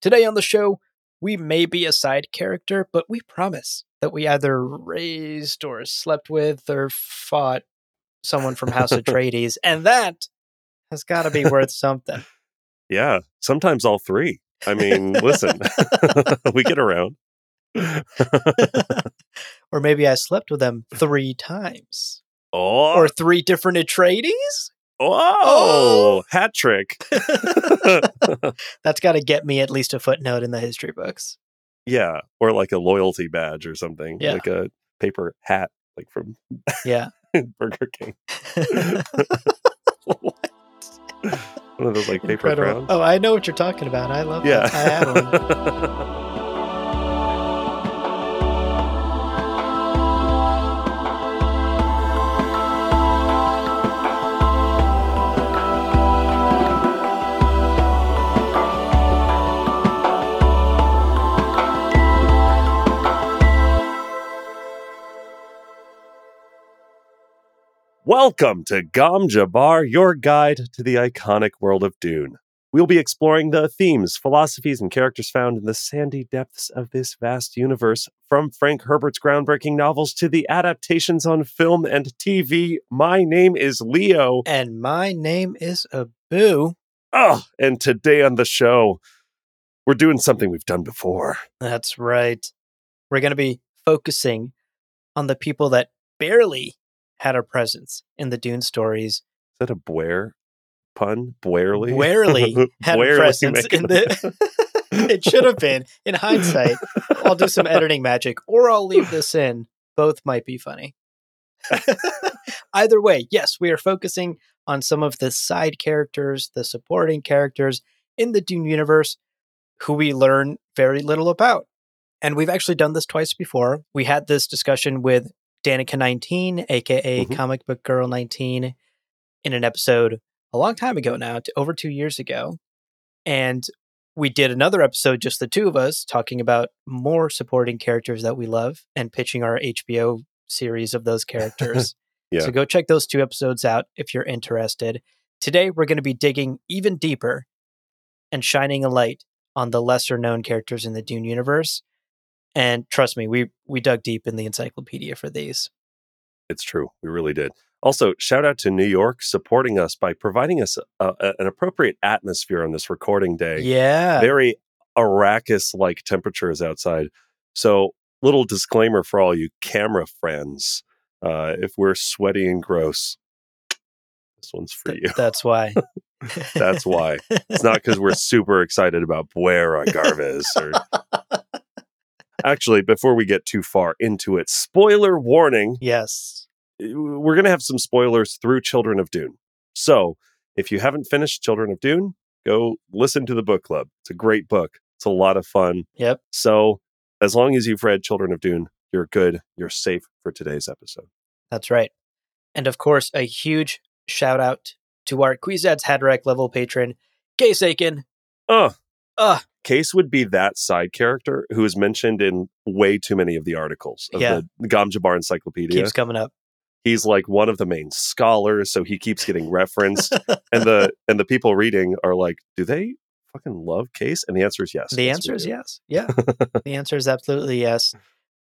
Today on the show, we may be a side character, but we promise that we either raised or slept with or fought someone from House Atreides, and that has got to be worth something. Yeah, sometimes all three. I mean, listen, we get around. or maybe I slept with them three times. Oh, Or three different Atreides? Oh, oh, hat trick. That's got to get me at least a footnote in the history books. yeah, or like a loyalty badge or something, Yeah. like a paper hat, like from Yeah. Burger King. what? One of those like paper crowns. Oh, I know what you're talking about. I love yeah. that. I had one. Welcome to Gom Jabbar, your guide to the iconic world of Dune. We'll be exploring the themes, philosophies, and characters found in the sandy depths of this vast universe, from Frank Herbert's groundbreaking novels to the adaptations on film and TV. My name is Leo. And my name is Abu. Oh, and today on the show, we're doing something we've done before. That's right. We're going to be focusing on the people that barely had a presence in the Dune stories. Is that a Bware pun? Bwarely? Barely had a presence in the. it should have been. In hindsight, I'll do some editing magic or I'll leave this in. Both might be funny. Either way, yes, we are focusing on some of the side characters, the supporting characters in the Dune universe who we learn very little about. And we've actually done this twice before. We had this discussion with Danica 19, aka Mhm. Comic Book Girl 19, in an episode a long time ago now, over two years ago. And we did another episode, just the two of us, talking about more supporting characters that we love and pitching our HBO series of those characters. Yeah. So go check those two episodes out if you're interested. Today, we're going to be digging even deeper and shining a light on the lesser known characters in the Dune universe. And trust me, we we dug deep in the encyclopedia for these. It's true. We really did. Also, shout out to New York supporting us by providing us a, a- an appropriate atmosphere on this recording day. Yeah. Very Arrakis like temperatures outside. So, little disclaimer for all you camera friends uh, if we're sweaty and gross, this one's for Th- you. That's why. That's why. It's not because we're super excited about Buer Agarves or. Actually, before we get too far into it, spoiler warning yes. Eh, we're going to have some spoilers through Children of Dune. So, if you haven't finished Children of Dune, go listen to the book club. It's a great book. It's a lot of fun. Yep. So, as long as you've read Children of Dune, you're good. You're safe for today's episode. That's right. And of course, a huge shout out to our Kwisatz Haderach level patron, Case Aiken. Oh, Ugh. Case would be that side character who is mentioned in way too many of the articles of Yeah. the Gom Jabbar Encyclopedia. Keeps coming up. He's like one of the main scholars, so he keeps getting referenced. and the and the people reading are like, do they fucking love Case? And the answer is yes. The Yes, answer is yes. Yeah. the answer is absolutely yes.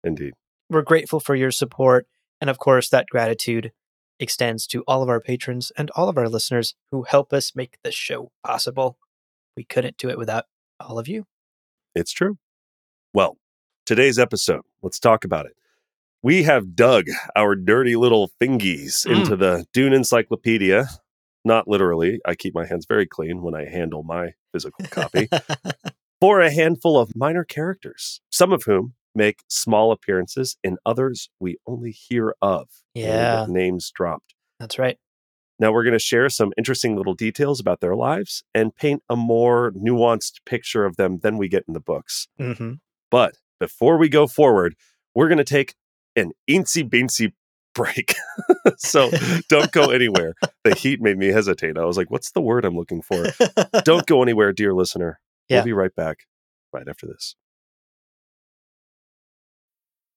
Indeed. We're grateful for your support. And of course, that gratitude extends to all of our patrons and all of our listeners who help us make this show possible. We couldn't do it without all of you. It's true. Well, today's episode, let's talk about it. We have dug our dirty little fingies Mm. into the Dune Encyclopedia. Not literally, I keep my hands very clean when I handle my physical copy. for a handful of minor characters, some of whom make small appearances, and others we only hear of. when we get Yeah. Names dropped. That's right. Now, we're going to share some interesting little details about their lives and paint a more nuanced picture of them than we get in the books. hmm But before we go forward, we're going to take an eensy beensy break. so don't go anywhere. The heat made me hesitate. I was like, what's the word I'm looking for? Don't go anywhere, dear listener. Yeah. We'll be right back right after this.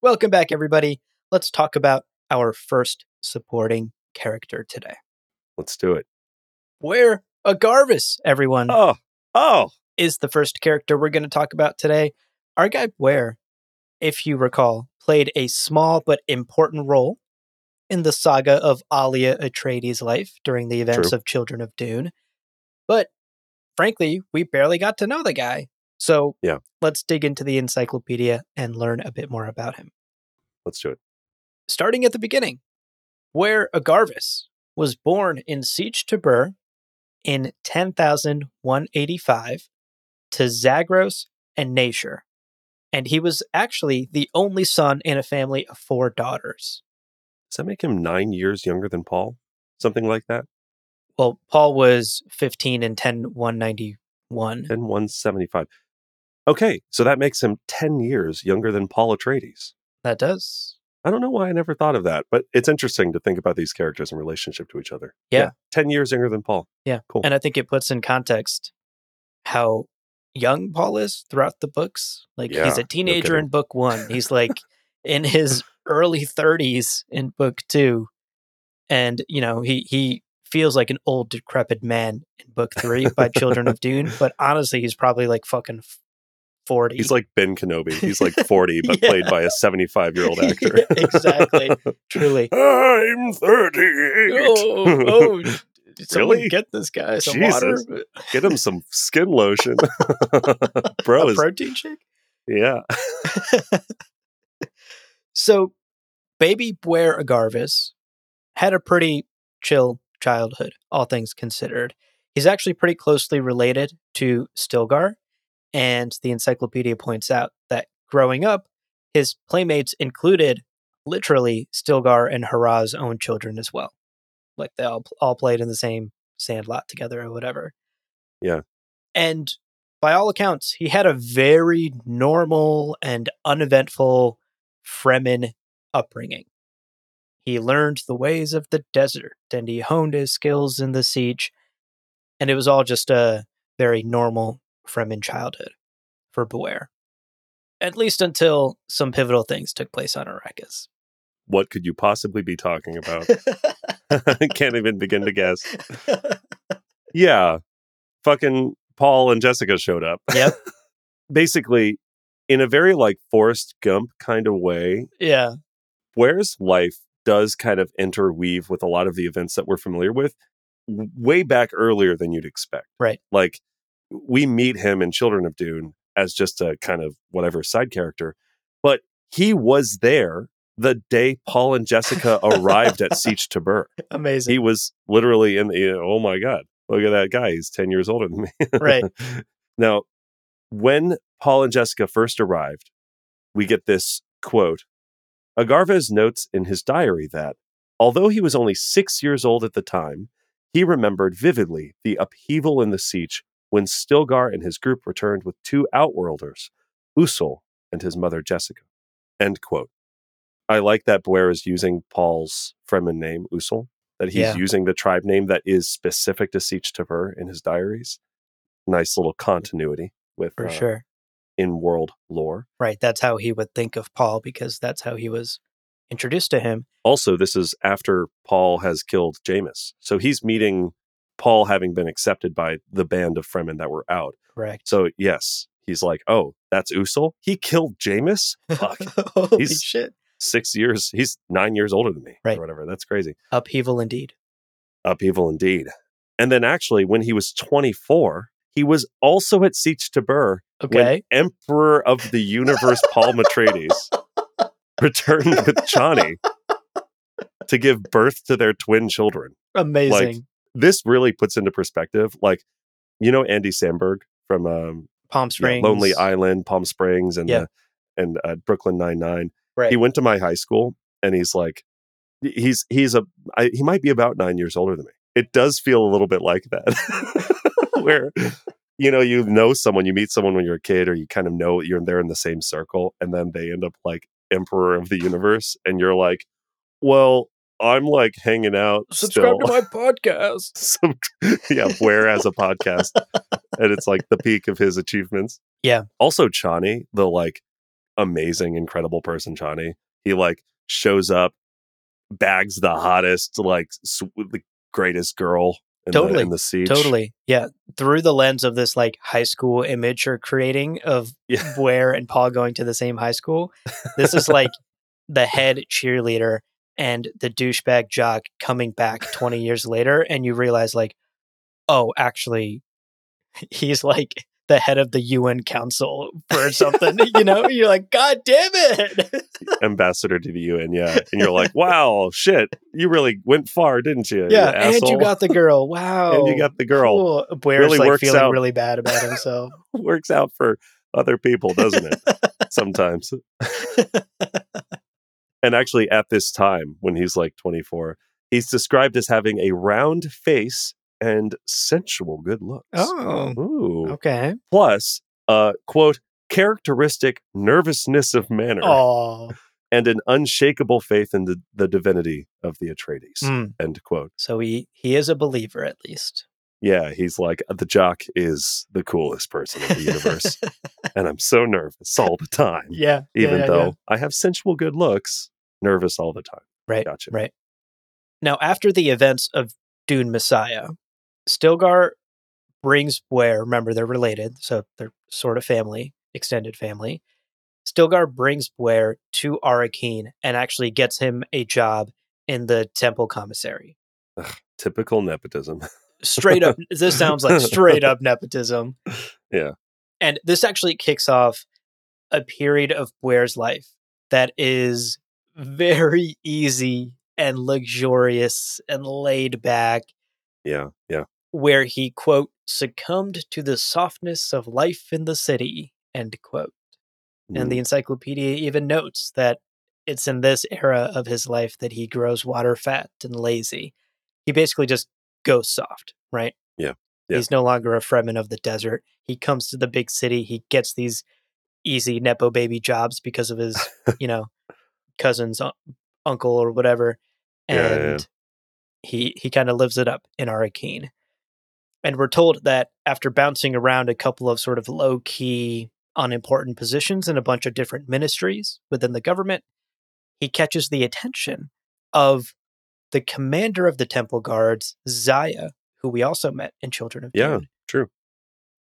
Welcome back, everybody. Let's talk about our first supporting character today. Let's do it. Where a Garvis, everyone, Oh, oh, is the first character we're going to talk about today. Our guy Buer, if you recall, played a small but important role in the saga of Alia Atreides' life during the events True. of Children of Dune. But frankly, we barely got to know the guy. So Yeah. let's dig into the encyclopedia and learn a bit more about him. let's do it. starting at the beginning, Buer Agarves was born in Sietch Tabr in 10,185 to Zagros and Nashor. And he was actually the only son in a family of four daughters. Does that make him nine years younger than Paul? Something like that? Well, Paul was 15 in 10,191. And 175. Okay, so that makes him 10 years younger than Paul Atreides. That does. I don't know why I never thought of that, but it's interesting to think about these characters in relationship to each other. Yeah. 10 years younger than Paul. Yeah. Cool. And I think it puts in context how young Paul is throughout the books. Like Yeah, he's a teenager kidding. in book one. He's like in his early 30s in book two. And, you know, he he feels like an old decrepit man in book three by Children of Dune. But honestly, he's probably like fucking 40. He's like Ben Kenobi. He's like 40, but Yeah. played by a 75 year old actor. Yeah, exactly. truly. I'm 38. Oh, oh, Really? get this guy some Jesus. water? Get him some skin lotion. Bro a protein shake? yeah. So, baby Buer Agarves had a pretty chill childhood, all things considered. He's actually pretty closely related to Stilgar, and the encyclopedia points out that growing up, his playmates included literally Stilgar and Harah's own children as well. Like they all all played in the same sandlot together or whatever. Yeah. And by all accounts, he had a very normal and uneventful Fremen upbringing. He learned the ways of the desert and he honed his skills in the siege. And it was all just a very normal Fremen childhood for Buer. At least until some pivotal things took place on Arrakis. What could you possibly be talking about? Can't even begin to guess. Yeah. Fucking Paul and Jessica showed up. yep. Basically, in a very like Forrest Gump kind of way, Yeah. Buer's life does kind of interweave with a lot of the events that we're familiar with way back earlier than you'd expect. Right. Like we meet him in Children of Dune as just a kind of whatever side character, but he was there the day Paul and Jessica arrived at Sietch Tabr. Amazing. He was literally in the, oh my God, look at that guy. He's 10 years older than me. Right. now, when Paul and Jessica first arrived, we get this quote. Agarves notes in his diary that, although he was only six years old at the time, he remembered vividly the upheaval in the siege when Stilgar and his group returned with two outworlders, Usul and his mother Jessica. End quote. I like that Buer is using Paul's Fremen name, Usul, that he's Yeah. using the tribe name that is specific to Sietch Tabr in his diaries. Nice little continuity with for uh, sure. in world lore. Right. That's how he would think of Paul because that's how he was introduced to him. Also, this is after Paul has killed Jameis. So he's meeting Paul having been accepted by the band of Fremen that were out. Correct. So, yes, he's like, oh, that's Usul? He killed Jameis? Fuck. Holy He's- shit. Six years. He's nine years older than me Right. or whatever. That's crazy. Upheaval indeed. Upheaval indeed. And then actually, when he was 24, he was also at Sietch Tabr Okay. Emperor of the Universe Paul Matreides returned with Chani to give birth to their twin children. Amazing. This really puts into perspective, like, you know, Andy Samberg from um, Palm yeah, Springs. Lonely Island, Palm Springs, and Yeah. the and uh, Brooklyn Nine Nine. Right. He went to my high school, and he's like, he's he's a I, he might be about nine years older than me. It does feel a little bit like that, where you know you know someone, you meet someone when you're a kid, or you kind of know you're in there in the same circle, and then they end up like emperor of the universe, and you're like, well, I'm like hanging out. Subscribe still. to my podcast. Some, yeah, where as a podcast, and it's like the peak of his achievements. Yeah. Also, Chani, the like amazing, incredible person, Chani, he like shows up, bags the hottest, like sw- the greatest girl in, the, Totally, in the siege. Totally. Yeah. Through the lens of this like high school image you're creating of Yeah. Buer and Paul going to the same high school. This is like the head cheerleader and the douchebag jock coming back 20 years later. And you realize, like, oh, actually, he's like the head of the UN Council for something. you know, you're like, God damn it. Ambassador to the UN, yeah. And you're like, wow, shit, you really went far, didn't you? you yeah. And you got the girl. Wow. and you got the girl. Cool. Buer's Really like works feeling out. really bad about himself. Works out for other people, doesn't it? Sometimes. And actually, at this time, when he's like 24, he's described as having a round face and sensual good looks. Oh, Ooh. okay. Plus, uh, quote, characteristic nervousness of manner Oh, and an unshakable faith in the, the divinity of the Atreides. Mm. End quote. so he he is a believer at least. Yeah, he's like, the jock is the coolest person in the universe. and I'm so nervous all the time. yeah, Even yeah, though yeah. I have sensual good looks, nervous all the time. right, Gotcha. right. Now, after the events of Dune Messiah, Stilgar brings Buer. Remember, they're related, so they're sort of family, extended family. Stilgar brings Buer to Arrakeen and actually gets him a job in the temple commissary. Typical nepotism. straight up this sounds like straight up nepotism Yeah. and this actually kicks off a period of Buer's life that is very easy and luxurious and laid back yeah, yeah. where he quote succumbed to the softness of life in the city end quote and the encyclopedia even notes that it's in this era of his life that he grows water fat and lazy he basically just goes soft right Yeah. Yeah. he's no longer a fremen of the desert he comes to the big city he gets these easy nepo baby jobs because of his you know cousin's un- uncle or whatever Yeah, yeah, yeah. and he he kind of lives it up in Arrakeen. And we're told that after bouncing around a couple of sort of low key, unimportant positions in a bunch of different ministries within the government, he catches the attention of the commander of the temple guards, Zia, who we also met in Children of Dune. Yeah, Dune. true.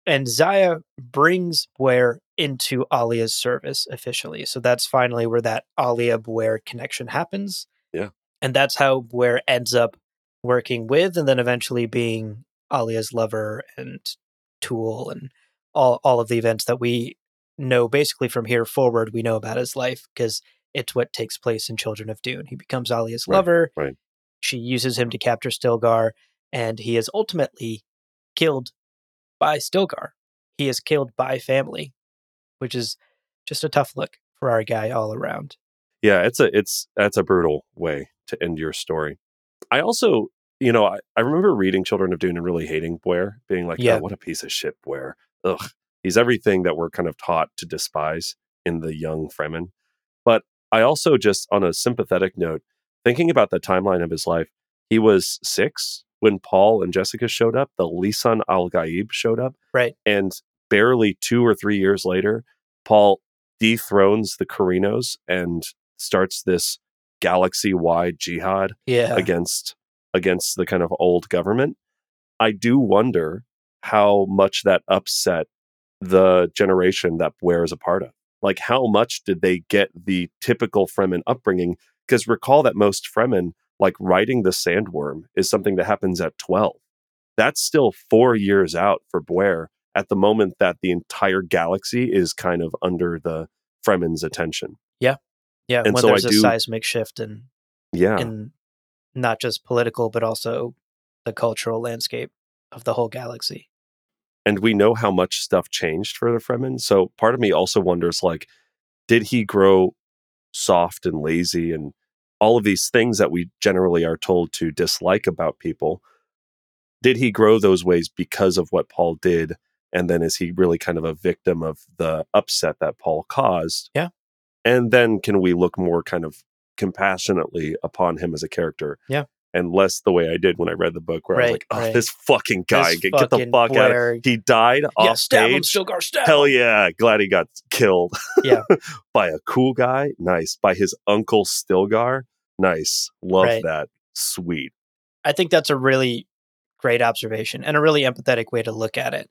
And Zia brings Buer into Alia's service officially. So that's finally where that Alia Buer connection happens. Yeah. And that's how Buer ends up working with and then eventually being Alia's lover and tool and all, all of the events that we know basically from here forward, we know about his life because it's what takes place in Children of Dune. He becomes Alia's Right, lover. right. She uses him to capture Stilgar, and he is ultimately killed by Stilgar. He is killed by family, which is just a tough look for our guy all around. Yeah, it's a it's that's a brutal way to end your story. I also, you know, I, I remember reading Children of Dune and really hating Buer, being like, oh, Yeah. oh, what a piece of shit, Buer. Ugh. He's everything that we're kind of taught to despise in the young Fremen. But I also just on a sympathetic note, thinking about the timeline of his life, he was six when Paul and Jessica showed up, the Lisan al Gaib showed up. Right. And barely two or three years later, Paul dethrones the Corrinos and starts this galaxy wide jihad Yeah. against against the kind of old government. I do wonder how much that upset the generation that Buer is a part of. Like how much did they get the typical Fremen upbringing? Because recall that most Fremen, like riding the sandworm, is something that happens at 12. That's still four years out for Buer at the moment that the entire galaxy is kind of under the Fremen's attention. yeah. Yeah. and when so there's a do- seismic shift in, Yeah. in not just political, but also the cultural landscape of the whole galaxy. and we know how much stuff changed for the Fremen. So part of me also wonders, like, did he grow soft and lazy and all of these things that we generally are told to dislike about people? Did he grow those ways because of what Paul did? And then is he really kind of a victim of the upset that Paul caused? Yeah. And then can we look more kind of compassionately upon him as a character? Yeah. And less the way I did when I read the book, where I was like, "Oh, right. this fucking guy, This get, get the fucking fuck out!" Buer- of He died yeah, off stab him, stage. Stilgar, stab Hell yeah! Glad he got killed. Yeah. by a cool guy. Nice. By his uncle Stilgar. Nice. Love Right. that. Sweet. I think that's a really great observation and a really empathetic way to look at it.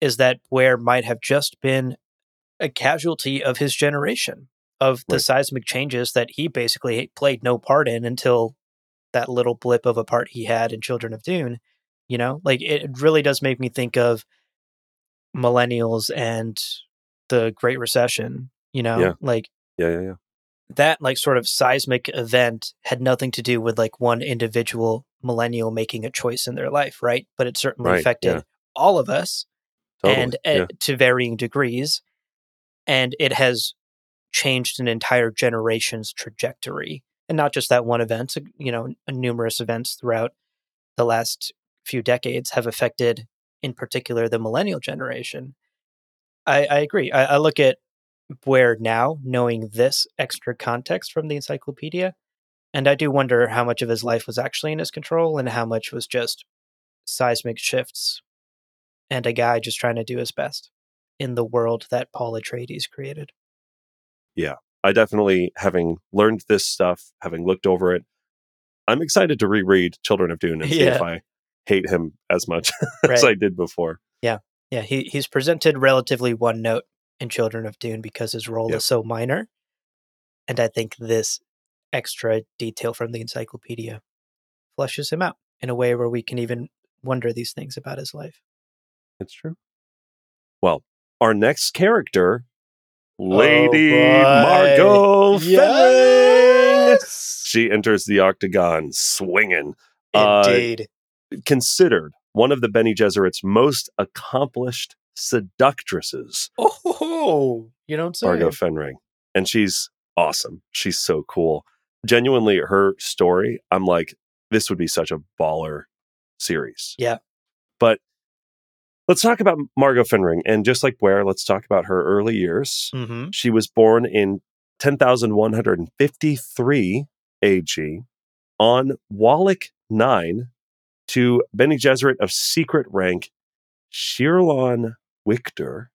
Is that Buer might have just been a casualty of his generation, of the Right. seismic changes that he basically played no part in until that little blip of a part he had in Children of Dune. You know, like it really does make me think of millennials and the Great Recession. You know, Yeah. like Yeah, yeah, yeah. that like sort of seismic event had nothing to do with like one individual millennial making a choice in their life, right? But it certainly Right, affected yeah. all of us Totally. and yeah. uh, to varying degrees. And it has changed an entire generation's trajectory. And not just that one event, uh, you know, numerous events throughout the last few decades have affected, in particular, the millennial generation. I, I agree. I, I look at Buer now, knowing this extra context from the encyclopedia, and I do wonder how much of his life was actually in his control and how much was just seismic shifts and a guy just trying to do his best in the world that Paul Atreides created. I definitely, having learned this stuff, having looked over it, I'm excited to reread Children of Dune and see if I hate him as much as I did before. Yeah, Yeah. he he's presented relatively one note in Children of Dune because his role Yep. is so minor. And I think this extra detail from the encyclopedia fleshes him out in a way where we can even wonder these things about his life. It's true. Well, our next character, Lady boy. Margot Fenring. Yes! She enters the octagon swinging. Uh, Indeed. considered one of the Bene Gesserit's most accomplished seductresses, oh, you don't say. Margot Fenring. And she's awesome. She's so cool. Genuinely, her story, I'm like, this would be such a baller series. Yeah. But let's talk about Margot Fenring. And just like Buer, let's talk about her early years. Mm-hmm. She was born in 10,153 AG on Wallach 9 to Bene Gesserit of secret rank Shirlon Wictor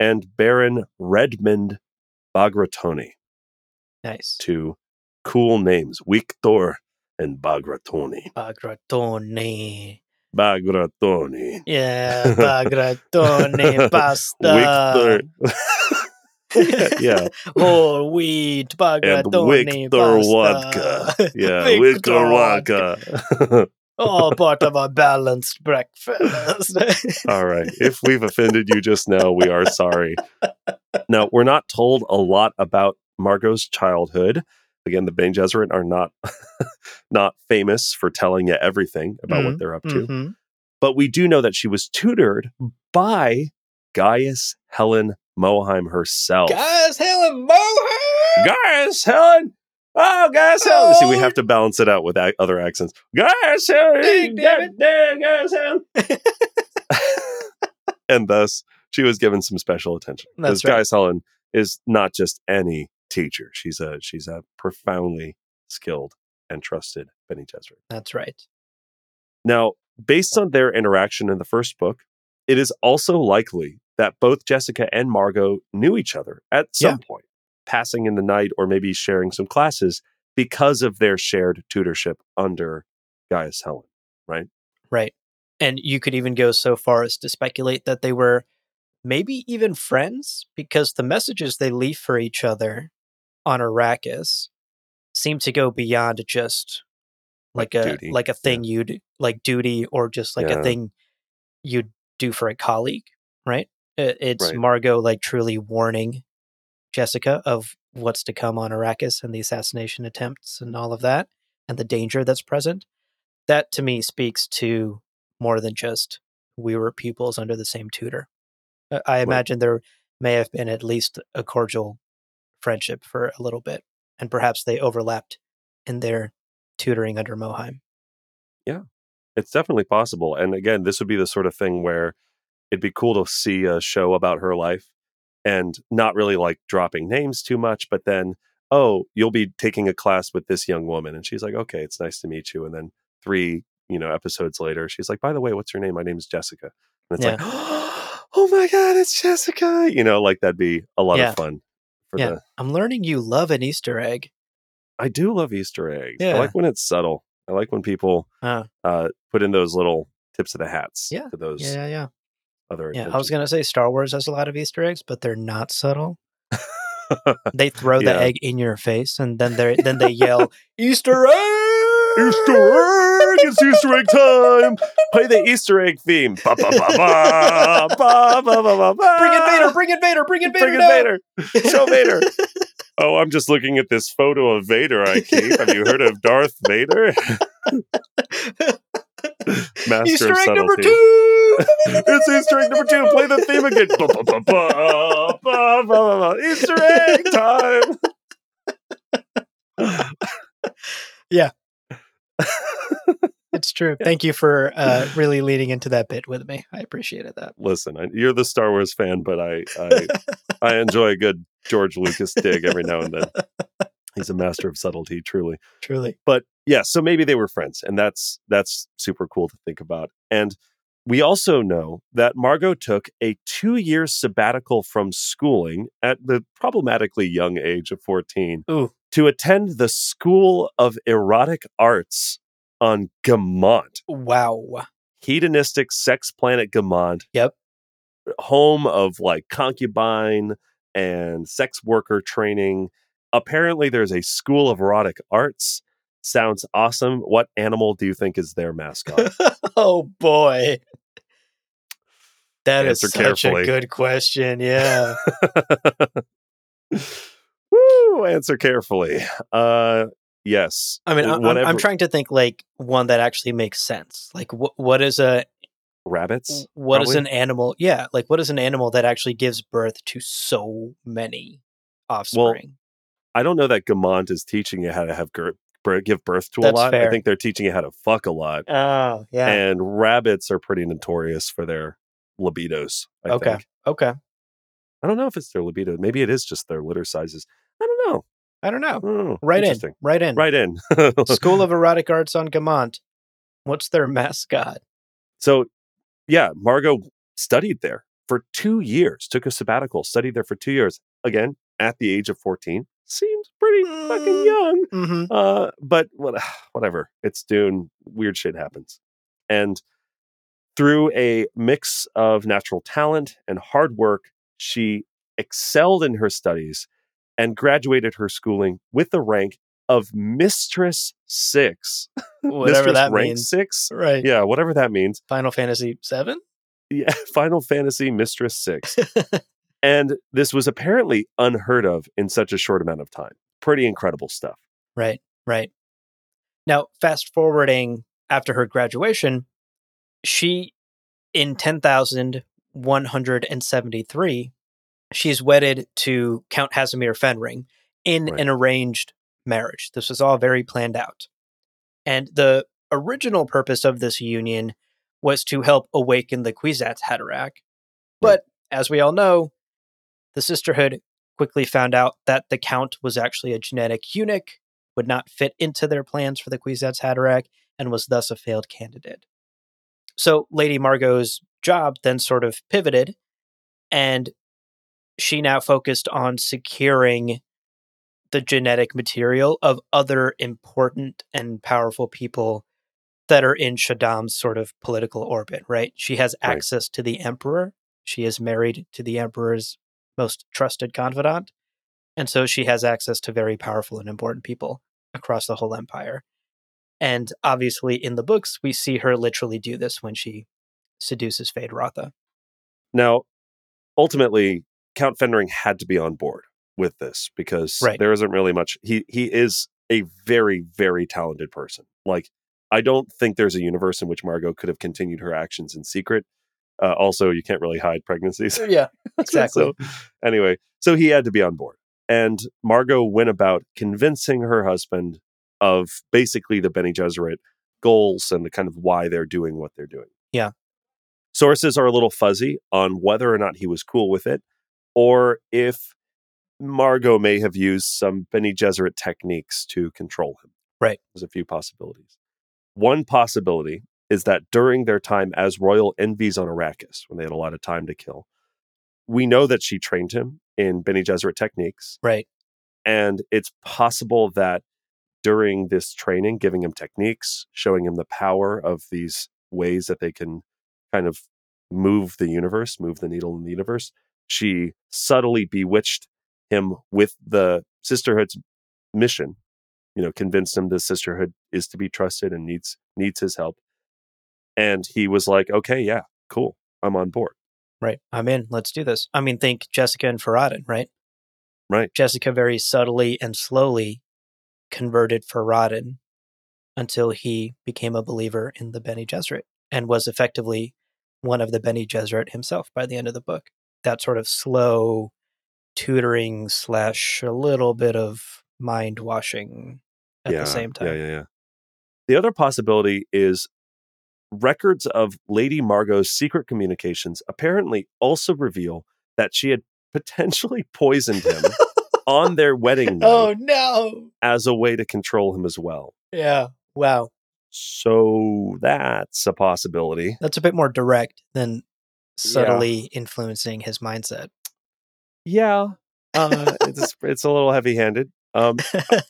and Baron Redmond Bagratoni. Nice. Two cool names, Victor and Bagratoni. Bagratone. Bagratoni. Yeah, Bagratoni pasta. Victor. yeah. Whole wheat and bagratone Victor pasta. Vodka. Yeah, Victor Vodka. Vodka. All oh, part of a balanced breakfast. All right. If we've offended you just now, we are sorry. Now, we're not told a lot about Margot's childhood. Again, the Bene Gesserit are not not famous for telling you everything about what they're up to. Mhm. But we do know that she was tutored by Gaius Helen Mohiam herself. Gaius Helen Mohan! Gaius Helen! Oh, Gaius Helen! See, we have to balance it out with a- other accents. Gaius Helen! Dang, damn it. Gaius Helen! and thus, she was given some special attention. Because right. Gaius Helen is not just any teacher. She's a she's a profoundly skilled and trusted Bene Gesserit. That's right. Now, based on their interaction in the first book, it is also likely that both Jessica and Margot knew each other at some point, passing in the night or maybe sharing some classes because of their shared tutorship under Gaius Helen. Right? Right. And you could even go so far as to speculate that they were maybe even friends because the messages they leave for each other on Arrakis seem to go beyond just like, Like a duty, like a thing you'd like duty or just like Yeah. a thing you'd do for a colleague, right? It's Right. Margot like truly warning Jessica of what's to come on Arrakis and the assassination attempts and all of that and the danger that's present. That to me speaks to more than just we were pupils under the same tutor. I imagine there may have been at least a cordial friendship for a little bit, and perhaps they overlapped in their tutoring under Mohiam. Yeah, it's definitely possible. And again, this would be the sort of thing where it'd be cool to see a show about her life and not really like dropping names too much, but then, oh, you'll be taking a class with this young woman. And she's like, okay, it's nice to meet you. And then three, you know, episodes later, she's like, by the way, what's your name? My name is Jessica. And it's Yeah. like, oh my God, it's Jessica. You know, like that'd be a lot Yeah. of fun. Yeah. the, I'm learning you love an Easter egg. I do love Easter eggs. Yeah. I like when it's subtle. I like when people Uh, uh, put in those little tips of the hats Yeah. to those yeah, yeah, yeah. other. Yeah, I was gonna say Star Wars has a lot of Easter eggs, but they're not subtle. They throw the Yeah. egg in your face, and then they then they yell Easter egg. Easter egg! it's Easter egg time. Play the Easter egg theme. Ba, ba, ba, ba, ba, ba, ba, ba. Bring it Vader, bring it Vader, bring it Vader. Bring it Vader. Show Vader. Oh, I'm just looking at this photo of Vader I keep. Have you heard of Darth Vader? Master Easter egg number two. it's Easter egg number two. Play the theme again. Ba Ba, ba, ba, ba, ba, ba, ba. Easter egg time. yeah, It's true. Thank you for uh, really leading into that bit with me. I appreciated that. Listen, I, you're the Star Wars fan, but I, I I enjoy a good George Lucas dig every now and then. He's a master of subtlety, truly. Truly. But yeah, so maybe they were friends, and that's that's super cool to think about. And we also know that Margot took a two-year sabbatical from schooling at the problematically young age of 14 Ooh. To attend the School of Erotic Arts on Gamont, Wow. hedonistic sex planet Gamont. Yep. Home of like concubine and sex worker training. Apparently, there's a school of erotic arts. Sounds awesome. What animal do you think is their mascot? oh boy. That is Answer such carefully. a good question. Yeah. Answer carefully. Uh, yes. I mean, I'm. I'm trying to think like one that actually makes sense. Like, what what is a rabbits. what is probably? an animal? Yeah, like what is an animal that actually gives birth to so many offspring? Well, I don't know that Gamont is teaching you how to have gir- give birth to That's a lot. I think they're teaching you how to fuck a lot. oh, yeah. And rabbits are pretty notorious for their libidos. I okay. think. Okay. I don't know if it's their libido. Maybe it is just their litter sizes. I don't know. I don't know. I. Right in. Right in. Right in. School of Erotic Arts on Gamont. What's their mascot? So, yeah, Margot studied there for two years, took a sabbatical, studied there for two years. Again, at the age of 14. Seems pretty fucking Mm. young. Mm-hmm. Uh, but what, whatever. It's Dune. Weird shit happens. And through a mix of natural talent and hard work, she excelled in her studies and graduated her schooling with the rank of Mistress Six. Whatever Mistress that rank means. Six. Right. Yeah, whatever that means. Final Fantasy Seven. Yeah, Final Fantasy Mistress Six. and this was apparently unheard of in such a short amount of time. Pretty incredible stuff. Right, right. Now, fast forwarding after her graduation, she, in 10,173, she's wedded to Count Hasimir Fenring in Right. an arranged marriage. This was all very planned out. And the original purpose of this union was to help awaken the Kwisatz Haderach. But as we all know, the sisterhood quickly found out that the count was actually a genetic eunuch, would not fit into their plans for the Kwisatz Haderach, and was thus a failed candidate. So Lady Margot's job then sort of pivoted, and she now focused on securing the genetic material of other important and powerful people that are in Shaddam's sort of political orbit, right? She has Right. access to the emperor. She is married to the emperor's most trusted confidant. And so she has access to very powerful and important people across the whole empire. And obviously, in the books, we see her literally do this when she seduces Feyd-Rautha. Now, ultimately, Count Fenring had to be on board with this because Right. there isn't really much. He he is a very very talented person. Like I don't think there's a universe in which Margot could have continued her actions in secret. Uh, also, you can't really hide pregnancies. Yeah, exactly. so, anyway, so he had to be on board. And Margot went about convincing her husband of basically the Bene Gesserit goals and the kind of why they're doing what they're doing. Yeah. Sources are a little fuzzy on whether or not he was cool with it, or if Margot may have used some Bene Gesserit techniques to control him. Right. There's a few possibilities. One possibility is that during their time as royal envies on Arrakis, when they had a lot of time to kill, we know that she trained him in Bene Gesserit techniques. Right. And it's possible that during this training, giving him techniques, showing him the power of these ways that they can kind of move the universe, move the needle in the universe, she subtly bewitched him with the sisterhood's mission. You know, convinced him the sisterhood is to be trusted and needs needs his help. And he was like, "Okay, yeah, cool, I'm on board." Right. I'm in. Let's do this. I mean, think Jessica and Farad'n, right? Right. Jessica very subtly and slowly converted Farad'n until he became a believer in the Bene Gesserit and was effectively one of the Bene Gesserit himself by the end of the book. That sort of slow tutoring slash a little bit of mind washing at yeah, the same time. Yeah, yeah, yeah. The other possibility is records of Lady Margot's secret communications apparently also reveal that she had potentially poisoned him on their wedding night Oh no. as a way to control him as well. Yeah. Wow. So that's a possibility. That's a bit more direct than subtly influencing his mindset. Yeah. Uh, it's it's a little heavy-handed. Um,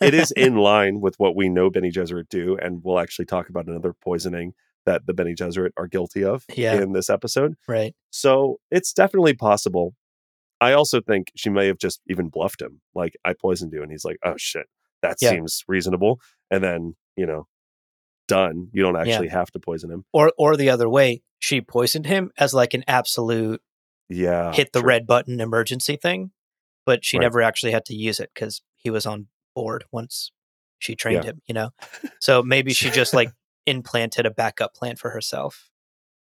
it is in line with what we know Bene Gesserit do, and we'll actually talk about another poisoning that the Bene Gesserit are guilty of Yeah. in this episode. right. So it's definitely possible. I also think she may have just even bluffed him, like I poisoned you, and he's like, "Oh shit, that Yeah. seems reasonable." And then you know, done. You don't actually have to poison him. Or or the other way, she poisoned him as like an absolute Yeah, hit the true. red button emergency thing, but she Right. never actually had to use it because he was on board once she trained Yeah. him, you know? So maybe she just like implanted a backup plan for herself.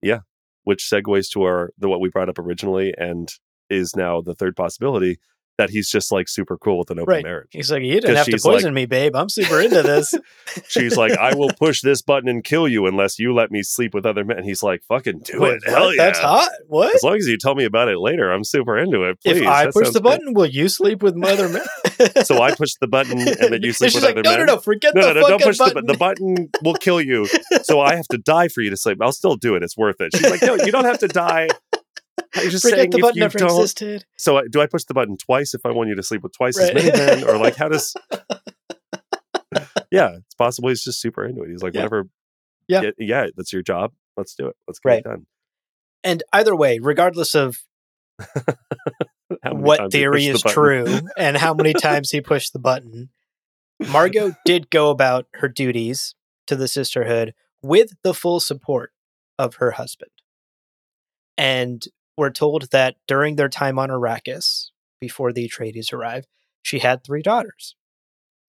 Yeah, which segues to our the what we brought up originally and is now the third possibility that he's just like super cool with an open Right. marriage. He's like, You didn't have to she's like- poison me, babe. I'm super into this. She's like, I will push this button and kill you unless you let me sleep with other men. And he's like, fucking do Wait, it. Hell yeah. That's hot. What? As long as you tell me about it later, I'm super into it. Please. if I That push the great. button, will you sleep with other men? So I push the button and then you sleep with like, other no, men. no, no, no. forget No, the no, no, don't push the button. button. The button will kill you. So I have to die for you to sleep. I'll still do it. It's worth it. She's like, no, you don't have to die. I'm just Forget saying the if you don't. existed. So I- do I push the button twice if I want you to sleep with twice Right. as many men, or like how does? yeah, it's possible he's just super into it. He's like, Yeah. whatever. Yeah. yeah, yeah, that's your job. Let's do it. Let's get Right. it done. And either way, regardless of what theory pushed the is true and how many times he pushed the button, Margot did go about her duties to the sisterhood with the full support of her husband. And we're told that during their time on Arrakis, before the Atreides arrive, she had three daughters.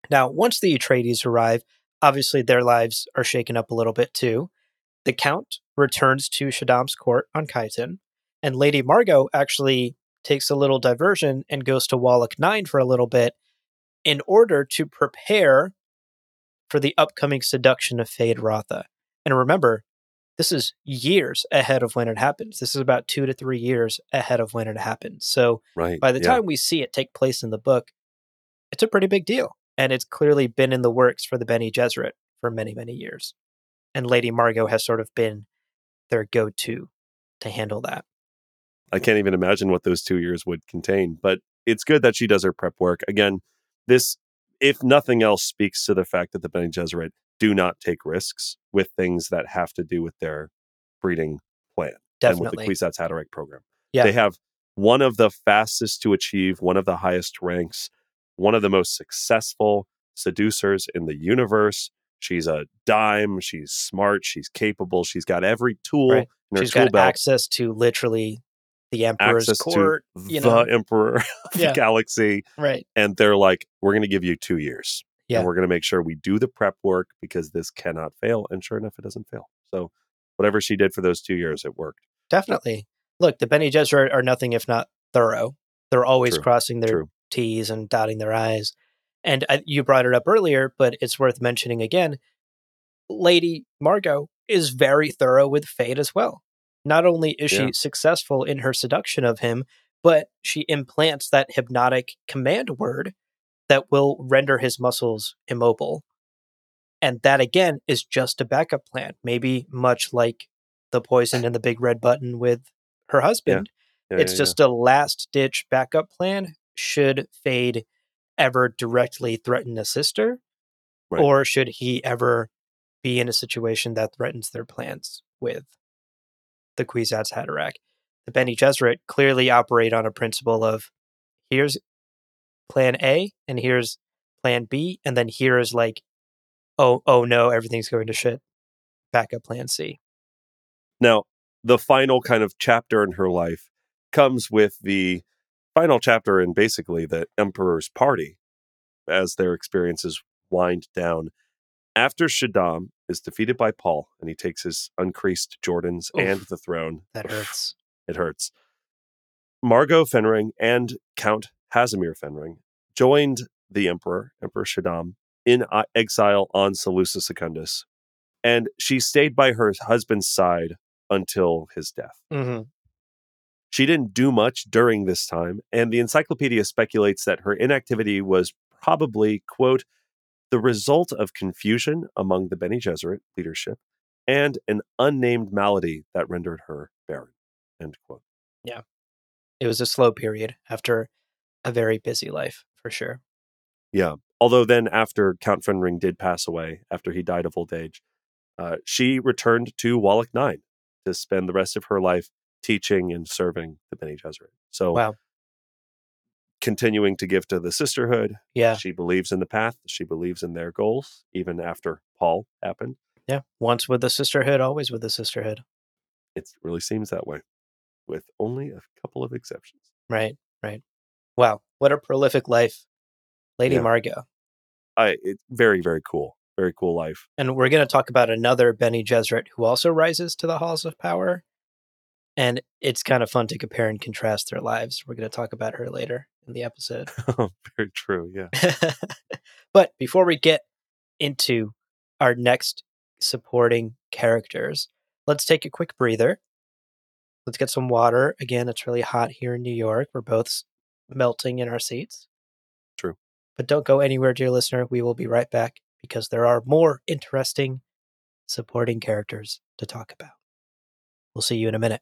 Now, once the Atreides arrive, obviously their lives are shaken up a little bit too. The Count returns to Shaddam's court on Kaitain, and Lady Margot actually takes a little diversion and goes to Wallach 9 for a little bit in order to prepare for the upcoming seduction of Feyd-Rautha. And remember, this is years ahead of when it happens. This is about two to three years ahead of when it happens. So Right. by the yeah. time we see it take place in the book, it's a pretty big deal. And it's clearly been in the works for the Bene Gesserit for many, many years. And Lady Margot has sort of been their go to to handle that. I can't even imagine what those two years would contain. But it's good that she does her prep work. Again, this, if nothing else, speaks to the fact that the Bene Gesserit do not take risks with things that have to do with their breeding plan and with the Definitely. Kwisatz Haderach program. Yeah. They have one of the fastest to achieve, one of the highest ranks, one of the most successful seducers in the universe. She's a dime. She's smart. She's capable. She's got every tool Right. in her She's tool got belt access to literally the Emperor's court. you the know? emperor of Yeah. the galaxy Right. and they're like we're going to give you two years Yeah. and we're going to make sure we do the prep work because this cannot fail and sure enough it doesn't fail so whatever she did for those two years it worked Definitely. Look, the Bene Gesserit are nothing if not thorough. They're always True. crossing their True. T's and dotting their I's. And I, you brought it up earlier, but it's worth mentioning again. Lady Margot is very thorough with Feyd as well. Not only is Yeah. she successful in her seduction of him, but she implants that hypnotic command word that will render his muscles immobile. And that again is just a backup plan, maybe much like the poison and the big red button with her husband. Yeah, it's yeah, just a last ditch backup plan should Feyd ever directly threaten a sister, Right. or should he ever be in a situation that threatens their plans with the Kwisatz Haderach. The Bene Gesserit clearly operate on a principle of here's plan A and here's plan B, and then here is like, oh, oh no, everything's going to shit. Backup plan C. Now, the final kind of chapter in her life comes with the final chapter in basically the Emperor's party as their experiences wind down. After Shaddam is defeated by Paul and he takes his uncreased Jordans Oof. and the throne, That hurts. it hurts. Margot Fenring and Count Hasimir Fenring joined the Emperor, Emperor Shaddam, in exile on Salusa Secundus, and she stayed by her husband's side until his death. hmm She didn't do much during this time, and the encyclopedia speculates that her inactivity was probably, quote, the result of confusion among the Bene Gesserit leadership and an unnamed malady that rendered her barren, end quote. It was a slow period after a very busy life, for sure. Yeah. Although then, after Count Fenring did pass away, after he died of old age, uh, she returned to Wallach Nine to spend the rest of her life teaching and serving the Bene Gesserit. So, Wow. Continuing to give to the sisterhood. Yeah. She believes in the path. She believes in their goals, even after Paul happened. Yeah. Once with the sisterhood, always with the sisterhood. It really seems that way, with only a couple of exceptions. Right. Right. Wow. What a prolific life. Lady Yeah. Margot. I it's very very cool, very cool life. And we're going to talk about another Bene Gesserit who also rises to the halls of power. And it's kind of fun to compare and contrast their lives. We're going to talk about her later in the episode. Oh, very true. Yeah. but before we get into our next supporting characters, let's take a quick breather. Let's get some water. Again, it's really hot here in New York. We're both melting in our seats. True. But don't go anywhere, dear listener. We will be right back because there are more interesting supporting characters to talk about. We'll see you in a minute.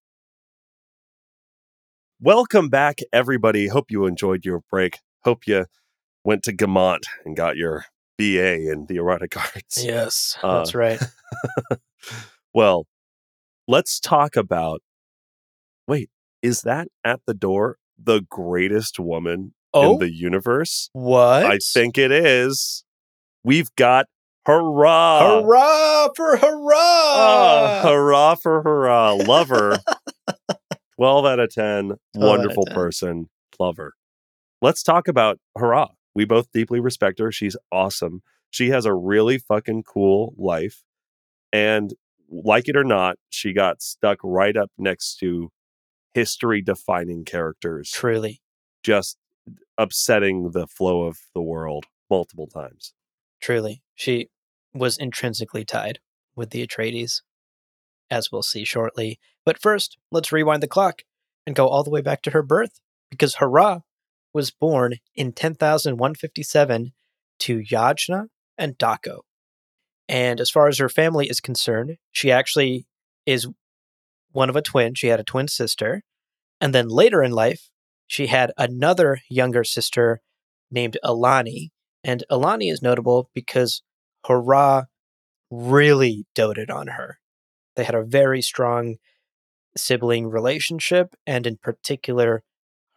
Welcome back, everybody. Hope you enjoyed your break. Hope you went to Gamont and got your BA in the erotic arts. Yes, Uh, that's right. well, let's talk about. Wait, is that at the door the greatest woman Oh, in the universe? what? I think it is. We've got Harah! hurrah for Oh, hurrah! hurrah for Harah. Love her. 12 out of 10. out of Wonderful 10. person. Love her. Let's talk about Harah. We both deeply respect her. She's awesome. She has a really fucking cool life. And like it or not, she got stuck right up next to history defining characters, Truly, just upsetting the flow of the world multiple times. truly. She was intrinsically tied with the Atreides, as we'll see shortly. But first, let's rewind the clock and go all the way back to her birth, because Harah was born in 10,157 to Yajna and Daco. And as far as her family is concerned, she actually is one of a twin. She had a twin sister. And then later in life, she had another younger sister named Alani. And Alani is notable because Harah really doted on her. They had a very strong sibling relationship, and in particular,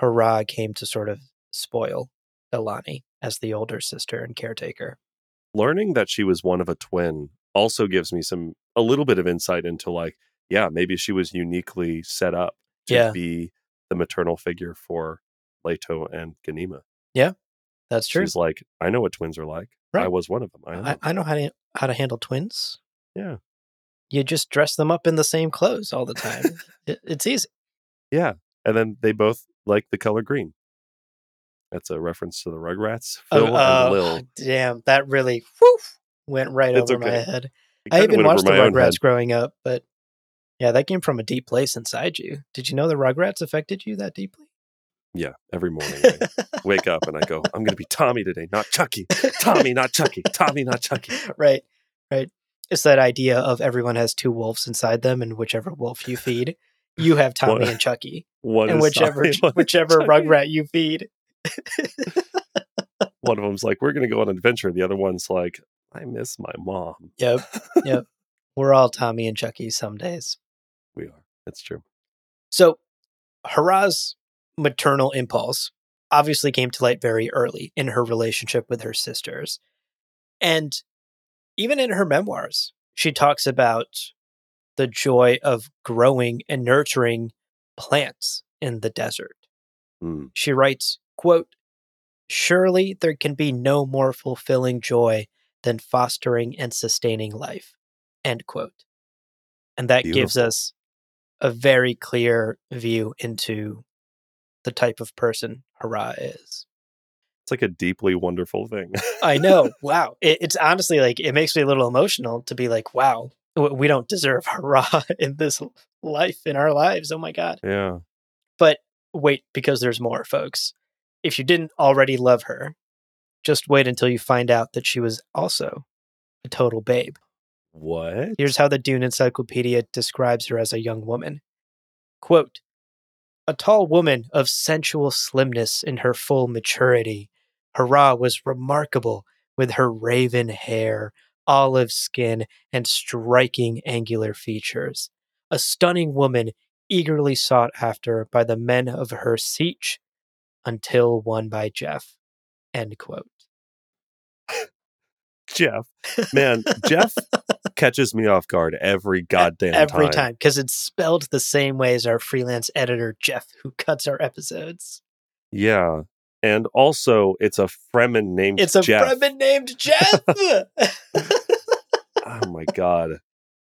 Harah came to sort of spoil Ilani as the older sister and caretaker. Learning that she was one of a twin also gives me some a little bit of insight into like, yeah, maybe she was uniquely set up to Yeah. be the maternal figure for Leto and Ganima. Yeah that's true. She's like, I know what twins are like. I was one of them. I know. I, I know how to how to handle twins. Yeah. You just dress them up in the same clothes all the time. it, it's easy. yeah. And then they both like the color green. That's a reference to the Rugrats. Phil Oh, oh, and Lil. Damn, that really woof, went right It's over my head. I even watched the my own head. Rugrats growing up, but yeah, that came from a deep place inside you. Did you know the Rugrats affected you that deeply? Yeah. Every morning I wake up and I go, I'm going to be Tommy today, not Chucky. Tommy, not Chucky. Tommy, not Chucky. right, right. It's that idea of everyone has two wolves inside them, and whichever wolf you feed, you have Tommy What- and Chucky, One and whichever whichever Chucky. Rugrat you feed. One of them's like, we're going to go on an adventure. The other one's like, I miss my mom. Yep, yep. We're all Tommy and Chucky some days. We are. That's true. So, Harah's maternal impulse obviously came to light very early in her relationship with her sisters. And even in her memoirs, she talks about the joy of growing and nurturing plants in the desert. Mm. She writes, quote, Surely there can be no more fulfilling joy than fostering and sustaining life. End quote. And that gives us a very clear view into the type of person Harah is. It's like a deeply wonderful thing. I know. wow. It, it's honestly like, it makes me a little emotional to be like, wow, we don't deserve Harah in this life, in our lives. Oh my God. yeah. But wait, because there's more, folks. If you didn't already love her, just wait until you find out that she was also a total babe. What? Here's how the Dune Encyclopedia describes her as a young woman. Quote, a tall woman of sensual slimness in her full maturity, Harah was remarkable with her raven hair, olive skin, and striking angular features. A stunning woman eagerly sought after by the men of her sietch until won by Jeff. End quote. Jeff. Man, Jeff catches me off guard every goddamn Every time. time, because it's spelled the same way as our freelance editor, Jeff, who cuts our episodes. Yeah. And also, it's a Fremen named Jeff. It's a Jeff. Fremen named Jeff. oh my god.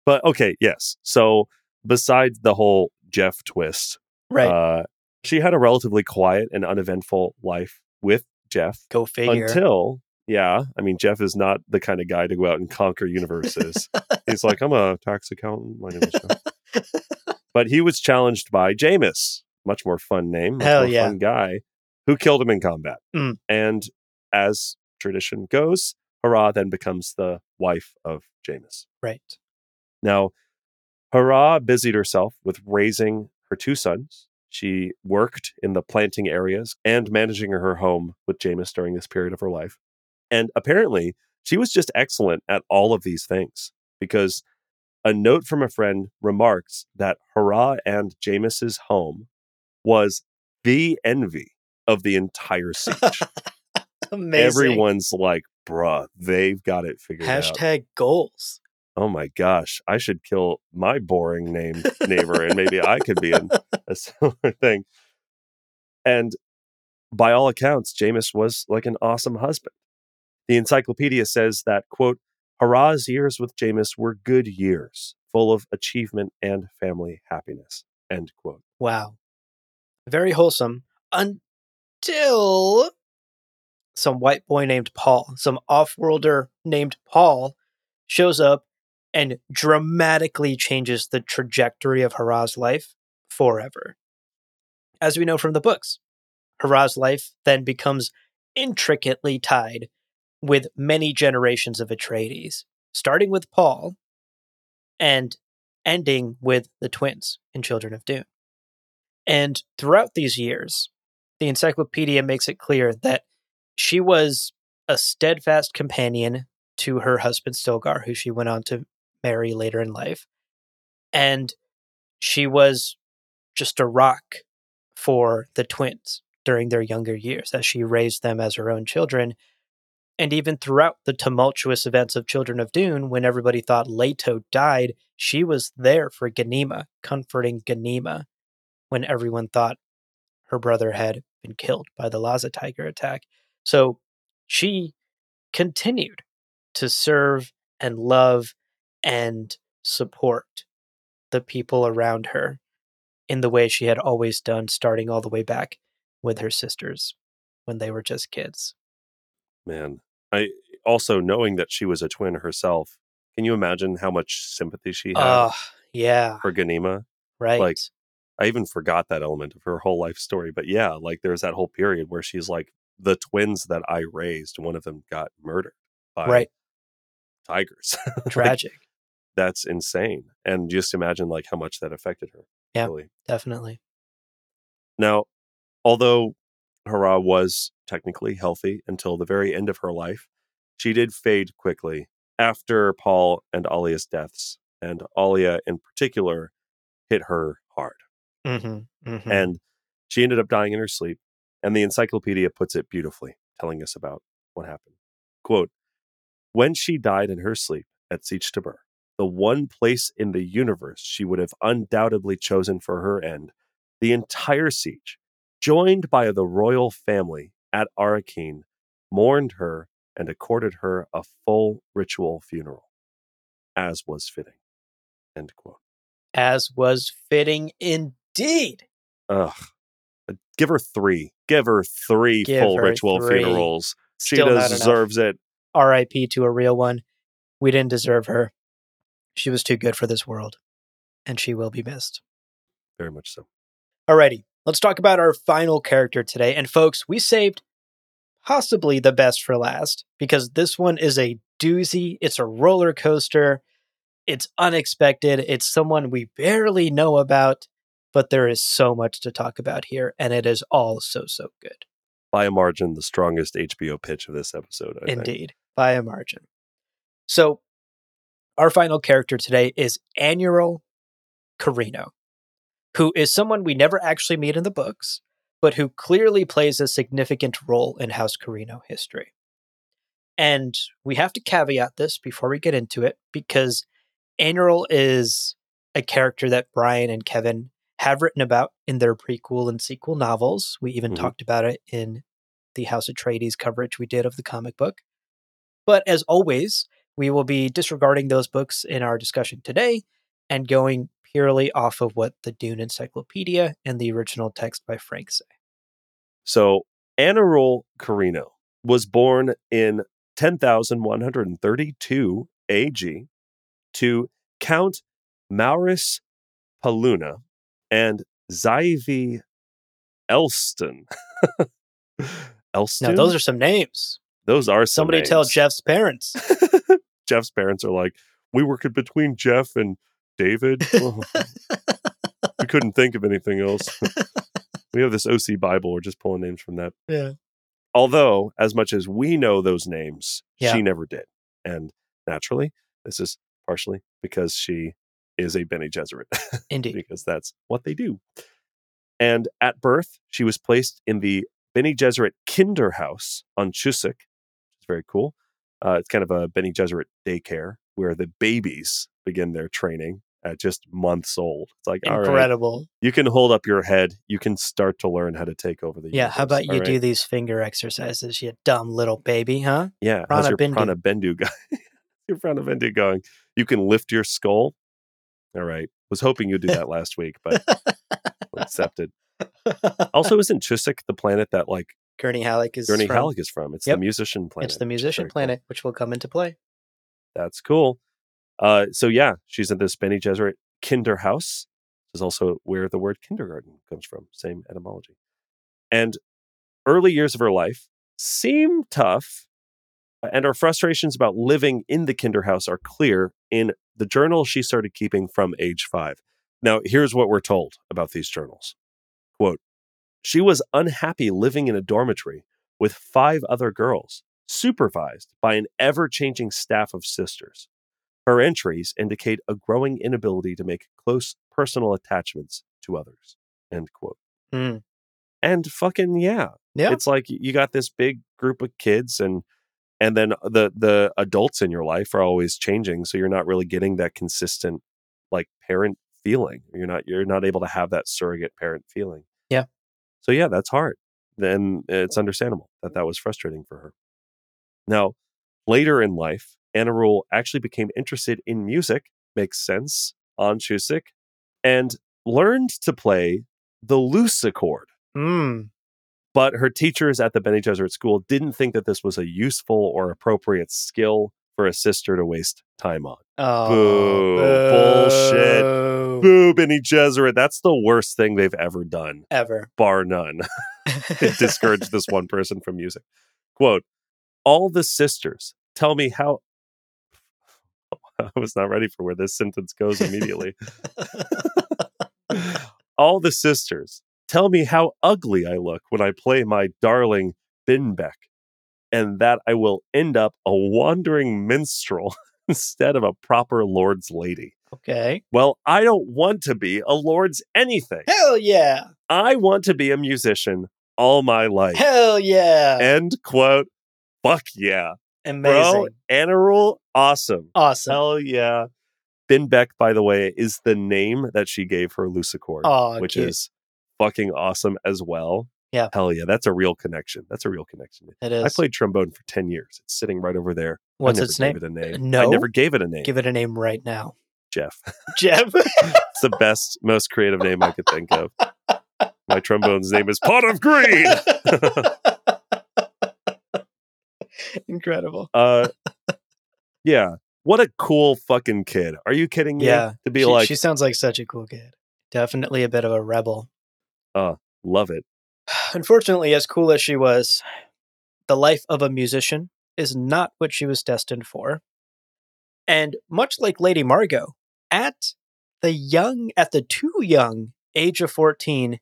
But okay, yes. So besides the whole Jeff twist, right. uh, she had a relatively quiet and uneventful life with Jeff Go figure. until, yeah, I mean, Jeff is not the kind of guy to go out and conquer universes. He's like, I'm a tax accountant. My name is Jeff. but he was challenged by Jamis, much more fun name, much Hell more yeah. fun guy, who killed him in combat. Mm. And as tradition goes, Harah then becomes the wife of Jamis. right. Now, Harah busied herself with raising her two sons. She worked in the planting areas and managing her home with Jamis during this period of her life. And apparently, she was just excellent at all of these things because a note from a friend remarks that Harah and Jamis's home was the envy of the entire sietch. Amazing. Everyone's like, bruh, they've got it figured out Hashtag goals. oh my gosh, I should kill my boring name neighbor and maybe I could be in a similar thing. And by all accounts, Jamis was like an awesome husband. The encyclopedia says that, quote, Harah's years with Jamis were good years, full of achievement and family happiness, end quote. Wow. Very wholesome until some white boy named Paul, some off-worlder named Paul shows up and dramatically changes the trajectory of Harah's life forever. As we know from the books, Harah's life then becomes intricately tied with many generations of Atreides, starting with Paul and ending with the twins in Children of Dune. And throughout these years, the encyclopedia makes it clear that she was a steadfast companion to her husband Stilgar, who she went on to marry later in life. And she was just a rock for the twins during their younger years as she raised them as her own children. And even throughout the tumultuous events of Children of Dune, when everybody thought Leto died, she was there for Ganima, comforting Ganima when everyone thought her brother had been killed by the Laza Tiger attack. So she continued to serve and love and support the people around her in the way she had always done, starting all the way back with her sisters when they were just kids. Man, I also knowing that she was a twin herself. Can you imagine how much sympathy she had Oh, yeah, for Ganima? right. like, I even forgot that element of her whole life story. But yeah, like there's that whole period where she's like, the twins that I raised, one of them got murdered by right. tigers. Like, Tragic. that's insane. And just imagine like how much that affected her. Yeah. Really. Definitely. Now, although Harah was technically healthy until the very end of her life, she did fade quickly after Paul and Alia's deaths. And Alia, in particular, hit her hard. Mm-hmm, mm-hmm. And she ended up dying in her sleep. And the encyclopedia puts it beautifully, telling us about what happened. Quote When she died in her sleep at Sietch Tabr, the one place in the universe she would have undoubtedly chosen for her end, the entire sietch, joined by the royal family at Arrakeen, mourned her and accorded her a full ritual funeral, as was fitting. End quote. as was fitting indeed. Ugh. Uh, give her three. Give her three Give full her ritual three. funerals. She Still enough. deserves it. R.I.P. to a real one. We didn't deserve her. She was too good for this world, and she will be missed. Very much so. Alrighty, let's talk about our final character today. And folks, we saved possibly the best for last because this one is a doozy. It's a roller coaster. It's unexpected. It's someone we barely know about, but there is so much to talk about here, and it is all so, so good. By a margin, the strongest HBO pitch of this episode. I think. Indeed, by a margin. So, our final character today is Anirul Corrino, who is someone we never actually meet in the books, but who clearly plays a significant role in House Corrino history. And we have to caveat this before we get into it because Anirul is a character that Brian and Kevin have written about in their prequel and sequel novels. We even Mhm. talked about it in the House of Atreides coverage we did of the comic book. But as always, we will be disregarding those books in our discussion today and going purely off of what the Dune Encyclopedia and the original text by Frank say. So, Anirul Corrino was born in 10,132 AG to Count Maurus Paluna and Zyvi Elston. Elston? Now, those are some names. those are some Somebody tell. Jeff's parents. Jeff's parents are like, we were between Jeff and David. Oh, we couldn't think of anything else. we have this OC Bible. We're just pulling names from that. yeah. Although, as much as we know those names, Yeah. she never did. And naturally, this is partially because she is a Bene Gesserit, Indeed. because that's what they do. And at birth, she was placed in the Bene Gesserit Kinderhaus on Chusuk. It's very cool. Uh, it's kind of a Bene Gesserit daycare where the babies begin their training at just months old. It's like, all right, Incredible. you can hold up your head. You can start to learn how to take over the Yeah. How universe, about you all do these finger exercises, you dumb little baby, huh? Yeah, how's Prana your Bindu. prana bindu guy? your prana bindu going? You can lift your skull. All right. Was hoping you'd do that last week, but accepted. Also, isn't Chusuk the planet that like Gurney Halleck is Gurney from- Halleck is from? It's Yep. the musician planet. It's the which musician cool. planet, which will come into play. That's cool. Uh, so yeah, she's in this Bene Gesserit Kinderhaus. This is also where the word kindergarten comes from. Same etymology. And early years of her life seem tough, and her frustrations about living in the Kinderhaus are clear in the journal she started keeping from age five. Now, here's what we're told about these journals. Quote, she was unhappy living in a dormitory with five other girls, supervised by an ever changing staff of sisters. Her entries indicate a growing inability to make close personal attachments to others. End quote. Hmm. And fucking yeah. Yeah. It's like you got this big group of kids and and then the the adults in your life are always changing so you're not really getting that consistent like parent feeling. You're not you're not able to have that surrogate parent feeling. Yeah. So yeah, that's hard. Then it's understandable that that was frustrating for her. Now, later in life, Anirul actually became interested in music, makes sense, on Chusuk, and learned to play the lucichord. Mm. But her teachers at the Bene Gesserit school didn't think that this was a useful or appropriate skill for a sister to waste time on. Oh, Boo. Bullshit. boo. Boo, Bene Gesserit. That's the worst thing they've ever done, Ever. bar none. it discouraged this one person from music. Quote, all the sisters tell me how I was not ready for where this sentence goes immediately. all the sisters tell me how ugly I look when I play my darling Binbeck, and that I will end up a wandering minstrel instead of a proper lord's lady. okay. Well, I don't want to be a lord's anything. Hell yeah. I want to be a musician all my life. Hell yeah. End quote. Fuck yeah. Amazing. Bro, Anirul, awesome. awesome. Hell yeah. Binbeck, by the way, is the name that she gave her Lucichord, Oh, which cute. is fucking awesome as well. Yeah. Hell yeah. That's a real connection. That's a real connection. It is. I played trombone for 10 years. It's sitting right over there. What's I never its gave name? it a name. I never gave it a name. Give it a name right now. Jeff. Jeff. It's the best, most creative name I could think of. My trombone's name is Pot of Green. Incredible. uh yeah what a cool fucking kid are you kidding me Yeah. to be she, like she sounds like such a cool kid. Definitely a bit of a rebel. Uh, love it Unfortunately, as cool as she was, the life of a musician is not what she was destined for. And much like Lady Margot, at the young, at the too young age of 14,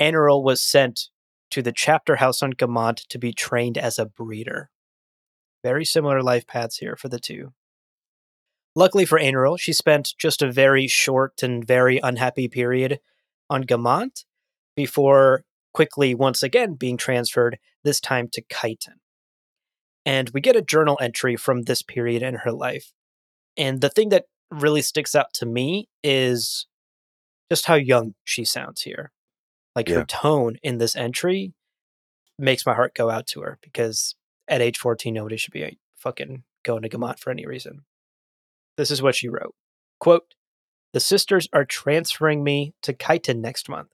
Anirul was sent to the chapter house on Gamont to be trained as a breeder. Very similar life paths here for the two. Luckily for Anirul, she spent just a very short and very unhappy period on Gamont before quickly once again being transferred, this time to Kaitain. And we get a journal entry from this period in her life. And the thing that really sticks out to me is just how young she sounds here. Like Yeah. her tone in this entry makes my heart go out to her because at age 14, nobody should be fucking going to Gamont for any reason. This is what she wrote. Quote, the sisters are transferring me to Kaitain next month.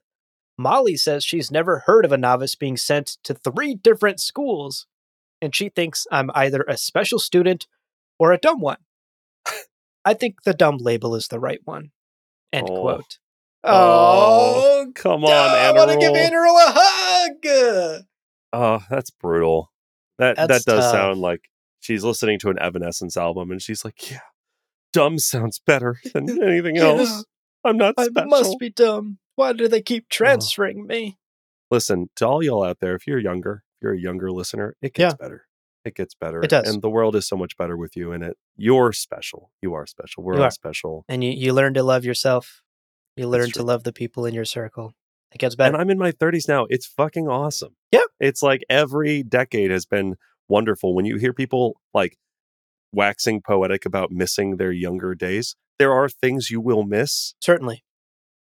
Molly says she's never heard of a novice being sent to three different schools, and she thinks I'm either a special student or a dumb one. I think the dumb label is the right one. End Oh. quote. Oh, come on I Anna want to give Rule a hug. oh that's brutal that That's that does tough. sound like she's listening to an evanescence album and she's like yeah dumb sounds better than anything else i'm not I special must be dumb. Why do they keep transferring me? listen to all y'all out there if you're younger if you're a younger listener it gets better it gets better It does. and the world is so much better with you in it you're special you are special we're all special And you, you learn to love yourself. You learn to true. love the people in your circle. It gets better. and i'm in my 30s now it's fucking awesome Yeah. it's like every decade has been wonderful when you hear people like waxing poetic about missing their younger days there are things you will miss Certainly.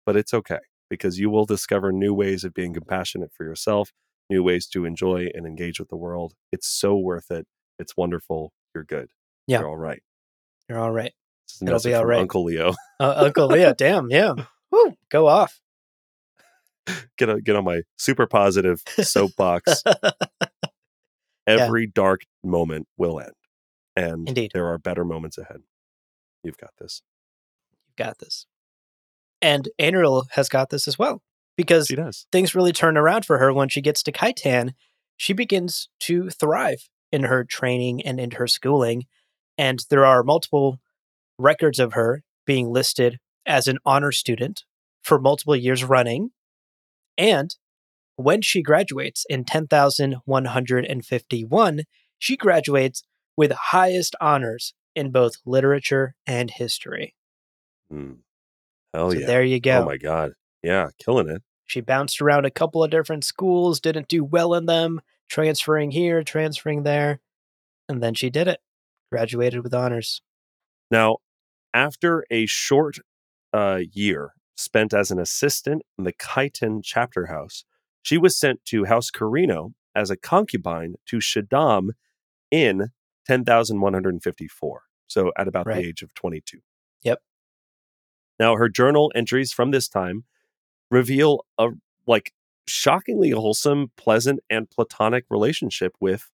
but it's okay because you will discover new ways of being compassionate for yourself, new ways to enjoy and engage with the world. It's so worth it. It's wonderful. You're good. Yeah. You're all right. You're all right. This is a It'll be all right. Uncle Leo. Uh, Uncle Leo. damn, yeah. Woo, go off. Get a, get on my super positive soapbox. Every dark moment will end, and Indeed. there are better moments ahead. You've got this. You've got this. And Anirul has got this as well. Because She does. things really turn around for her when she gets to Kaitain. She begins to thrive in her training and in her schooling. And there are multiple records of her being listed as an honor student for multiple years running. And when she graduates in 10,151, she graduates with highest honors in both literature and history. Mm. Hell so yeah. there you go. Oh my god. Yeah, killing it. She bounced around a couple of different schools, didn't do well in them, transferring here, transferring there, and then she did it. Graduated with honors. Now, after a short uh, year spent as an assistant in the Kaitain chapter house, she was sent to House Corrino as a concubine to Shaddam in 10,154. So at about Right. the age of 22. Yep. Now, her journal entries from this time reveal a like shockingly wholesome, pleasant, and platonic relationship with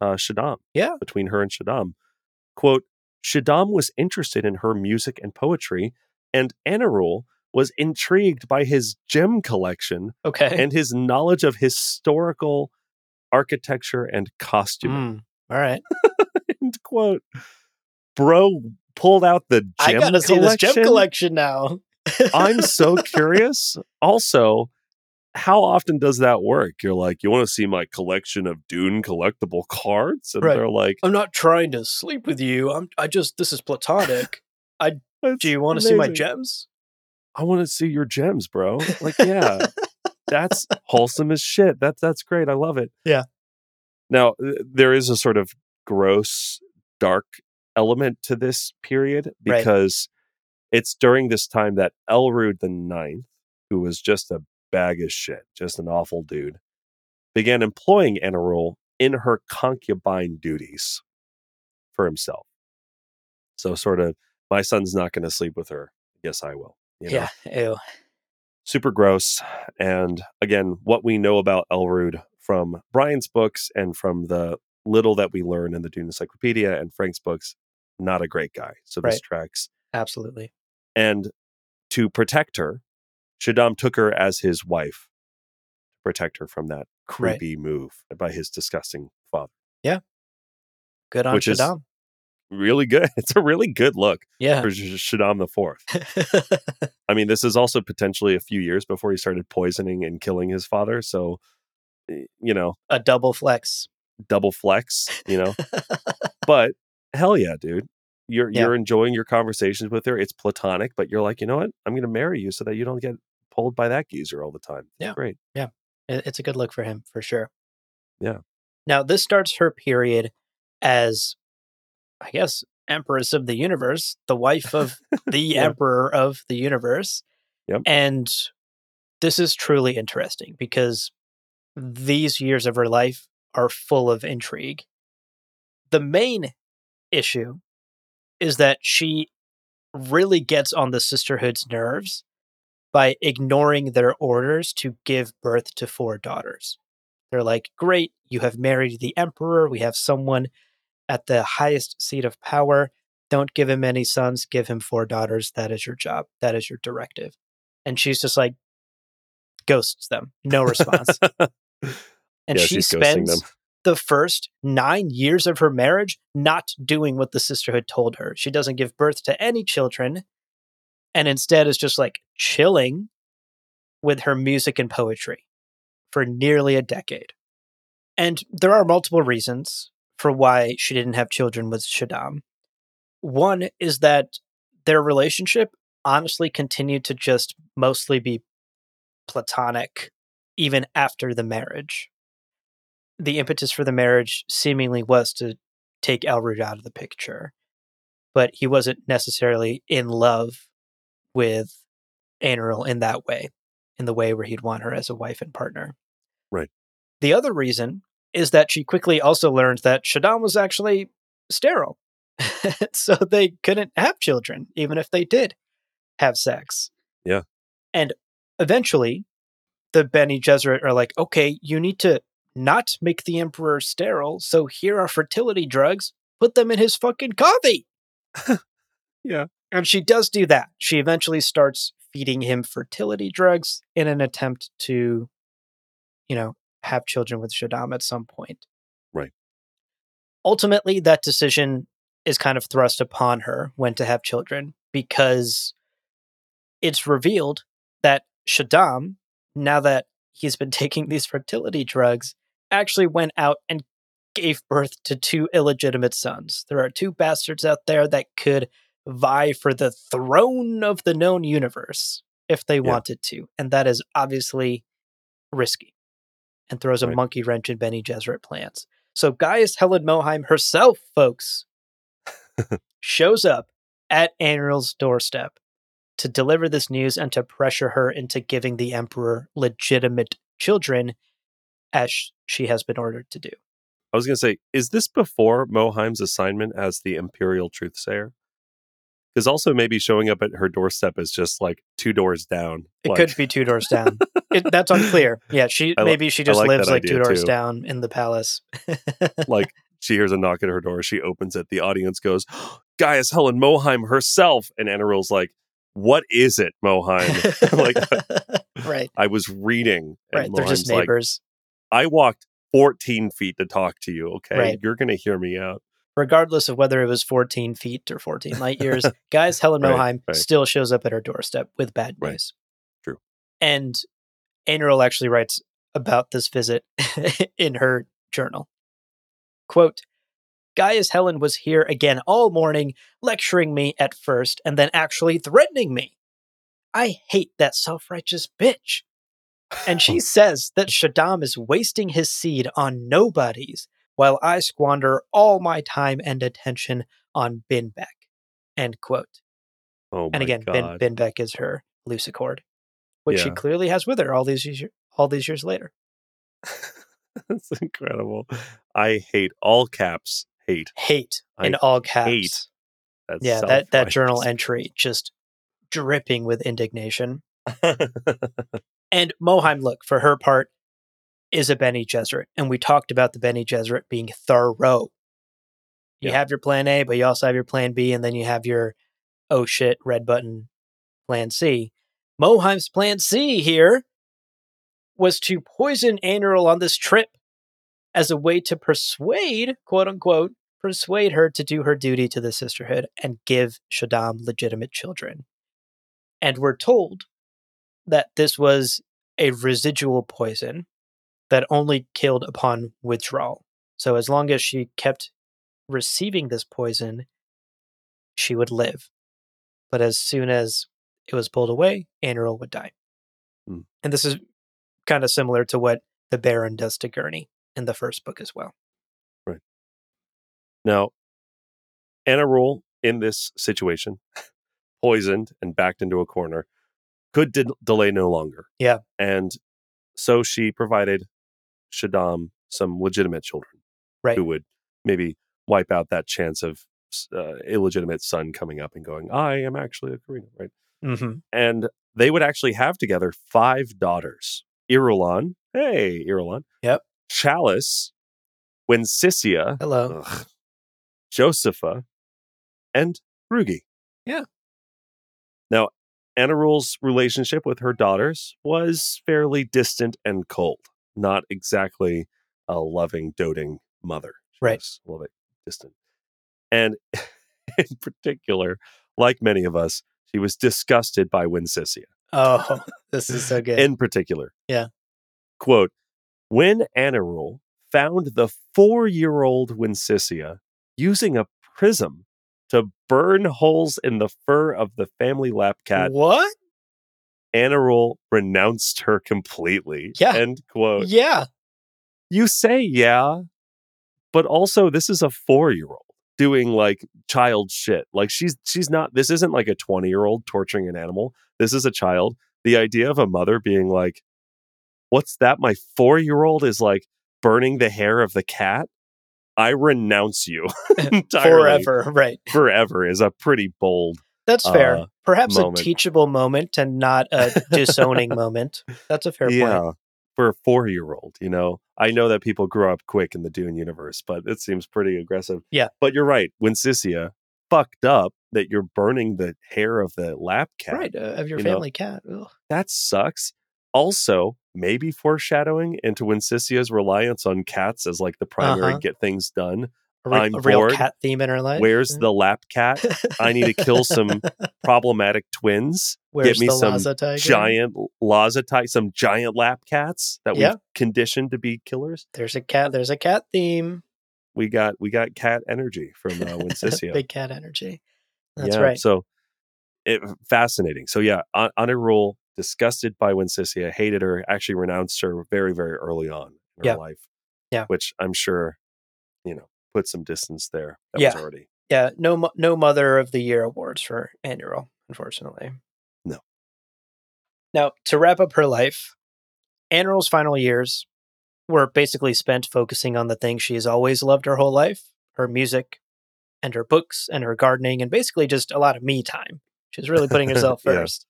uh, Shaddam. Yeah. Between her and Shaddam. Quote, Shaddam was interested in her music and poetry, and Anirul was intrigued by his gem collection Okay. and his knowledge of historical architecture and costume. Mm, all right. End quote. Bro pulled out the gem I gotta see this gem collection now. I'm so curious. Also, how often does that work? You're like, you want to see my collection of Dune collectible cards? And Right. they're like, I'm not trying to sleep with you. I'm. I just. This is platonic. I Do you want to see my gems? I want to see your gems, bro. Like, yeah, that's wholesome as shit. That's that's great. I love it. Yeah. Now there is a sort of gross, dark element to this period Right. because it's during this time that Elrood the Ninth, who was just a bag of shit, just an awful dude, began employing Anirul in her concubine duties for himself. So sort of, my son's not going to sleep with her. Yes, I will. you know? Yeah. Ew. super gross. And again, what we know about Elrood from Brian's books and from the little that we learn in the Dune Encyclopedia and Frank's books, not a great guy. So this Right. tracks. Absolutely. And to protect her, Shaddam took her as his wife to protect her from that Right. creepy move by his disgusting father. Yeah. Good on Which is- Shaddam. Really good. It's a really good look Yeah. for Sh- Shaddam the Fourth. I mean, this is also potentially a few years before he started poisoning and killing his father. So, eh, you know, a double flex. Double flex, you know. but hell yeah, dude. You're Yeah. you're enjoying your conversations with her. It's platonic, but you're like, you know what? I'm gonna marry you so that you don't get pulled by that geezer all the time. Yeah. Great. Yeah. It's a good look for him for sure. Yeah. Now this starts her period as, I guess, Empress of the Universe, the wife of the Yeah. Emperor of the Universe. Yep. And this is truly interesting because these years of her life are full of intrigue. The main issue is that she really gets on the sisterhood's nerves by ignoring their orders to give birth to four daughters. They're like, Great, you have married the emperor. We have someone at the highest seat of power. Don't give him any sons, give him four daughters. That is your job. That is your directive. And she's just like, ghosts them. No response. And Yeah, she spends the first nine years of her marriage not doing what the sisterhood told her. She doesn't give birth to any children and instead is just like chilling with her music and poetry for nearly a decade. And there are multiple reasons for why she didn't have children with Shaddam. One is that their relationship honestly continued to just mostly be platonic even after the marriage the impetus for the marriage seemingly was to take Elrood out of the picture, but he wasn't necessarily in love with Anirul in that way, in the way where he'd want her as a wife and partner. Right. The other reason is that she quickly also learned that Shaddam was actually sterile, so they couldn't have children, even if they did have sex. Yeah. And eventually, the Bene Gesserit are like, okay, you need to not make the emperor sterile. So here are fertility drugs. Put them in his fucking coffee. Yeah. And she does do that. She eventually starts feeding him fertility drugs in an attempt to, you know, have children with Shaddam at some point. Right. Ultimately, that decision is kind of thrust upon her when to have children because it's revealed that Shaddam, now that he's been taking these fertility drugs, actually went out and gave birth to two illegitimate sons. There are two bastards out there that could vie for the throne of the known universe. if they Yeah. wanted to, and that is obviously risky and throws a Right. monkey wrench in Bene Gesserit plans. So Gaius Helen Mohiam herself, folks, shows up at Anirul's doorstep to deliver this news and to pressure her into giving the Emperor legitimate children, as she has been ordered to do. I was going to say, is this before Mohiam's assignment as the Imperial Truthsayer? Because also maybe showing up at her doorstep is just like two doors down. It like, could be two doors down. it, that's unclear. Yeah, she I maybe she just like lives like two doors too. down in the palace. like she hears a knock at her door. She opens it. The audience goes, Gaius Helen Mohiam herself. And Anirul's like, what is it, Mohiam? like, right, I was reading. And right. They're just Mohiam's neighbors. I walked 14 feet to talk to you. Okay. Right. You're going to hear me out. regardless of whether it was 14 feet or 14 light years, Gaius, Helen Right, Mohiam right. still shows up at her doorstep with bad news. True. And Anirul actually writes about this visit in her journal. Quote, Gaius Helen was here again all morning, lecturing me at first and then actually threatening me. I hate that self righteous bitch. And she says that Shaddam is wasting his seed on nobodies while I squander all my time and attention on Binbeck. End quote. Oh, my and again, God. bin, Binbeck is her Lucicord, which she clearly has with her all these years, all these years later. That's incredible. I hate all caps. Hate. Hate I in all caps. hate That's yeah, that, that journal entry just dripping with indignation. And Mohiam, look, for her part, is a Bene Gesserit. And we talked about the Bene Gesserit being thorough. You have your plan A, but you also have your plan B, and then you have your oh shit, red button plan C. Mohiam's plan C here was to poison Anirul on this trip as a way to persuade, quote unquote, persuade her to do her duty to the sisterhood and give Shaddam legitimate children. And we're told that this was a residual poison that only killed upon withdrawal. So as long as she kept receiving this poison, she would live. But as soon as it was pulled away, Anirul would die. Hmm. And this is kind of similar to what the Baron does to Gurney in the first book as well. Right. Now, Anna in this situation, poisoned and backed into a corner, could de- delay no longer. Yeah. And so she provided Shaddam some legitimate children Right. who would maybe wipe out that chance of uh, illegitimate son coming up and going, I am actually a Corrino, right? Mm-hmm. And they would actually have together five daughters Irulan, hey, Irulan. Yep. Chalice, Wensicia, Hello. Ugh. Josifa, and Rugi. Yeah. Now, Anirul's relationship with her daughters was fairly distant and cold, not exactly a loving, doting mother. She Right. A little bit distant. And in particular, like many of us, she was disgusted by Wensicia Oh, this is so good. in particular. Yeah. Quote When Anarul found the four year old Wensicia using a prism to burn holes in the fur of the family lap cat, what? Anirul renounced her completely. Yeah. End quote. Yeah. You say yeah, but also this is a four year old doing like child shit. Like she's she's not this isn't like a 20 year old torturing an animal. This is a child. The idea of a mother being like, What's that? My four year old is like burning the hair of the cat. I renounce you. Forever. Right. Forever is a pretty bold. That's fair. uh, Perhaps moment. a teachable moment and not a disowning moment. That's a fair yeah. point. For a four year old, you know, I know that people grow up quick in the Dune universe, but it seems pretty aggressive. Yeah. But you're right. Wensicia fucked up that you're burning the hair of the lap cat, Right. Uh, of your you know, family cat. Ugh. that sucks. Also, maybe foreshadowing into Wensicia's reliance on cats as like the primary Uh-huh. get things done. A, re- I'm a real bored. cat theme in her life. Where's the lap cat? I need to kill some problematic twins. Where's me the some Laza tiger? Giant Laza type, some giant lap cats that we've conditioned to be killers. There's a cat. There's a cat theme. We got we got cat energy from uh. Big cat energy. That's yeah, right. So it, fascinating. So yeah, on a Anirul disgusted by Wensicia, hated her, actually renounced her very, very early on in her life. Yeah. Which I'm sure, you know, put some distance there. That Yeah. was already Yeah, no, no Mother of the Year awards for Anirul, unfortunately. No. Now, to wrap up her life, Anirul's final years were basically spent focusing on the things she has always loved her whole life her music, and her books, and her gardening, and basically just a lot of me time. She's really putting herself Yeah. first.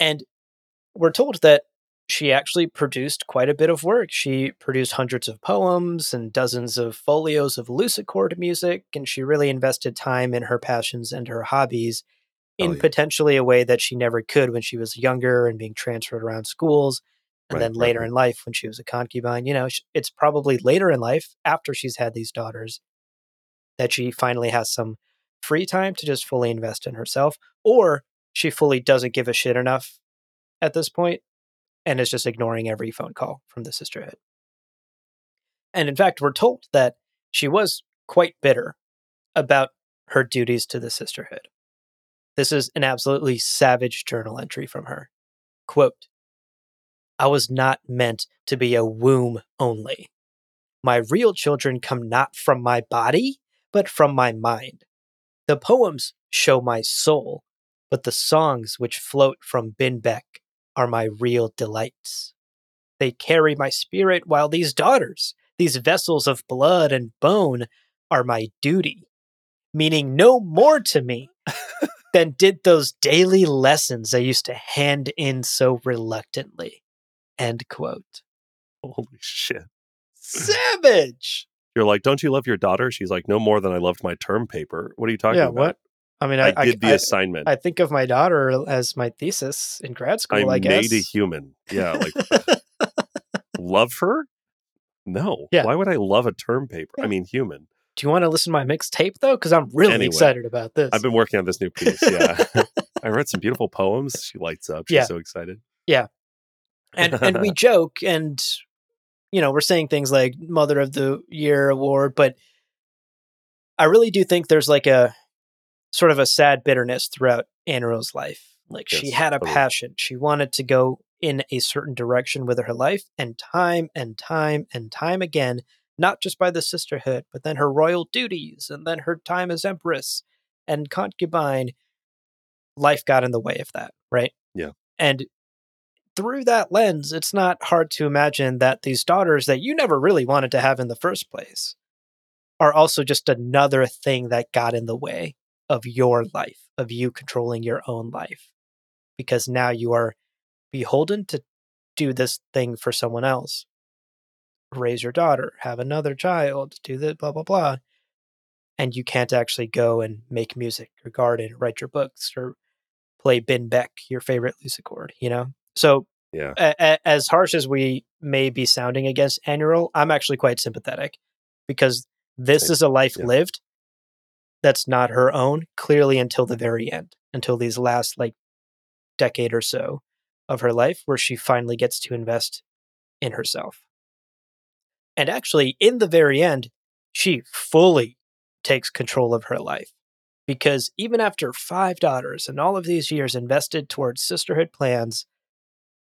And we're told that she actually produced quite a bit of work. She produced hundreds of poems and dozens of folios of lucicord music, and she really invested time in her passions and her hobbies in Oh, yeah. potentially a way that she never could when she was younger and being transferred around schools. And Right, then later right. in life, when she was a concubine, you know, it's probably later in life, after she's had these daughters, that she finally has some free time to just fully invest in herself, or she fully doesn't give a shit enough at this point and is just ignoring every phone call from the sisterhood. And in fact, we're told that she was quite bitter about her duties to the sisterhood. This is an absolutely savage journal entry from her. Quote I was not meant to be a womb only. My real children come not from my body, but from my mind. The poems show my soul, but the songs which float from Binbeck are my real delights. They carry my spirit, while these daughters, these vessels of blood and bone, are my duty, meaning no more to me than did those daily lessons I used to hand in so reluctantly. End quote. holy shit. Savage. You're like, don't you love your daughter? She's like, no more than I loved my term paper. What are you talking about? I mean, I, I, did the I, assignment. I think of my daughter as my thesis in grad school. I I, guess. made a human. Yeah, like love her? No. Yeah. Why would I love a term paper? I mean, human. Do you want to listen to my mixtape though? Because I'm really Anyway, excited about this. I've been working on this new piece. Yeah. I read some beautiful poems. She lights up. She's Yeah. so excited. Yeah, and and we joke and you know we're saying things like mother of the year award but i really do think there's like a sort of a sad bitterness throughout Anirul's life like she had a passion. She wanted to go in a certain direction with her life and time and time and time again not just by the sisterhood but then her royal duties and then her time as empress and concubine life got in the way of that right? Yeah. and through that lens, it's not hard to imagine that these daughters that you never really wanted to have in the first place are also just another thing that got in the way of your life, of you controlling your own life. Because now you are beholden to do this thing for someone else. Raise your daughter, have another child, do the blah, blah, blah. And you can't actually go and make music or garden, write your books, or play Binbeck, your favorite lucicord, you know? So Yeah. a- a- as harsh as we may be sounding against Anirul, I'm actually quite sympathetic because this Same. is a life Yeah. lived that's not her own, clearly until the very end, until these last like decade or so of her life, where she finally gets to invest in herself. And actually, in the very end, she fully takes control of her life. Because even after five daughters and all of these years invested towards sisterhood plans,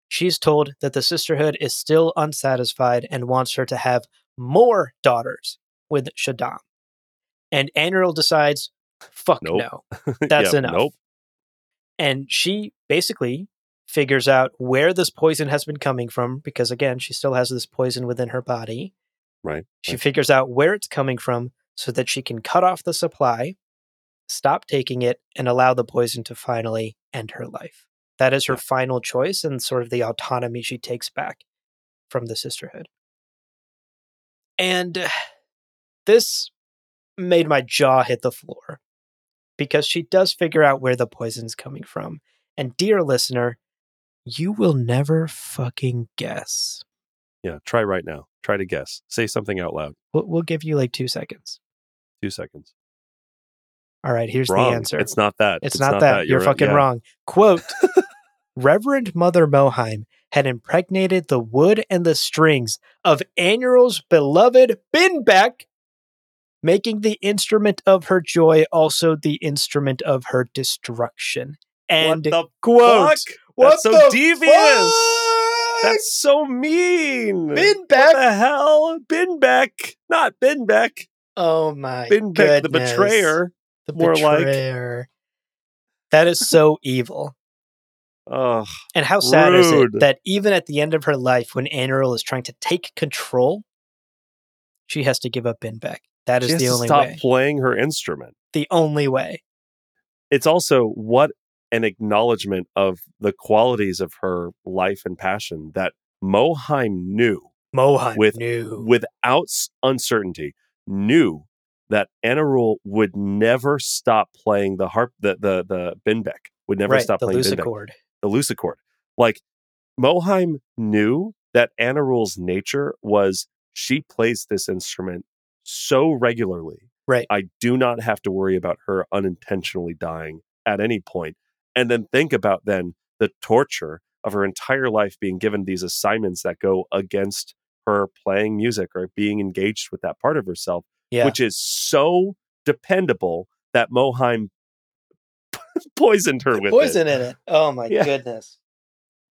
she's told that the sisterhood is still unsatisfied and wants her to have more daughters with Shaddam. And Anirul decides, fuck Nope. no, that's Yeah, enough. Nope. And she basically figures out where this poison has been coming from because, again, she still has this poison within her body. Right. She right. figures out where it's coming from so that she can cut off the supply, stop taking it, and allow the poison to finally end her life. That is her Yeah. final choice and sort of the autonomy she takes back from the sisterhood. And this made my jaw hit the floor because she does figure out where the poison's coming from. And dear listener, you will never fucking guess. Yeah. Try right now. Try to guess. Say something out loud. We'll, we'll give you like two seconds. Two seconds. All right, here's wrong. the answer. It's not that. It's, not, that. You're, fucking yeah. wrong. Quote Reverend Mother Mohiam had impregnated the wood and the strings of Anirul's beloved Binbeck, making the instrument of her joy also the instrument of her destruction. And what the quote, fuck? What That's so the devious. fuck? That's so mean. Bin What the hell? Binbeck. Not Binbeck. Oh my Binbeck the betrayer. The more like. betrayer. That is so evil. Ugh. And how sad is it that even at the end of her life, when Anirul is trying to take control, she has to give up Binbeck. That is the to only stop way. playing her instrument. The only way. It's also what an acknowledgement of the qualities of her life and passion that Mohiam knew Mohan With- knew. without uncertainty, knew that Anirul would never stop playing the harp, the the the Binbeck would never right, stop the playing Binbeck. Lucicord. the Lucicord. Like Mohiam knew that Anirul's nature was she plays this instrument so regularly. Right. I do not have to worry about her unintentionally dying at any point. And then think about then the torture of her entire life being given these assignments that go against her playing music or being engaged with that part of herself, Yeah. which is so dependable that Mohiam poisoned her with it. Poison in it. Oh my Yeah. goodness.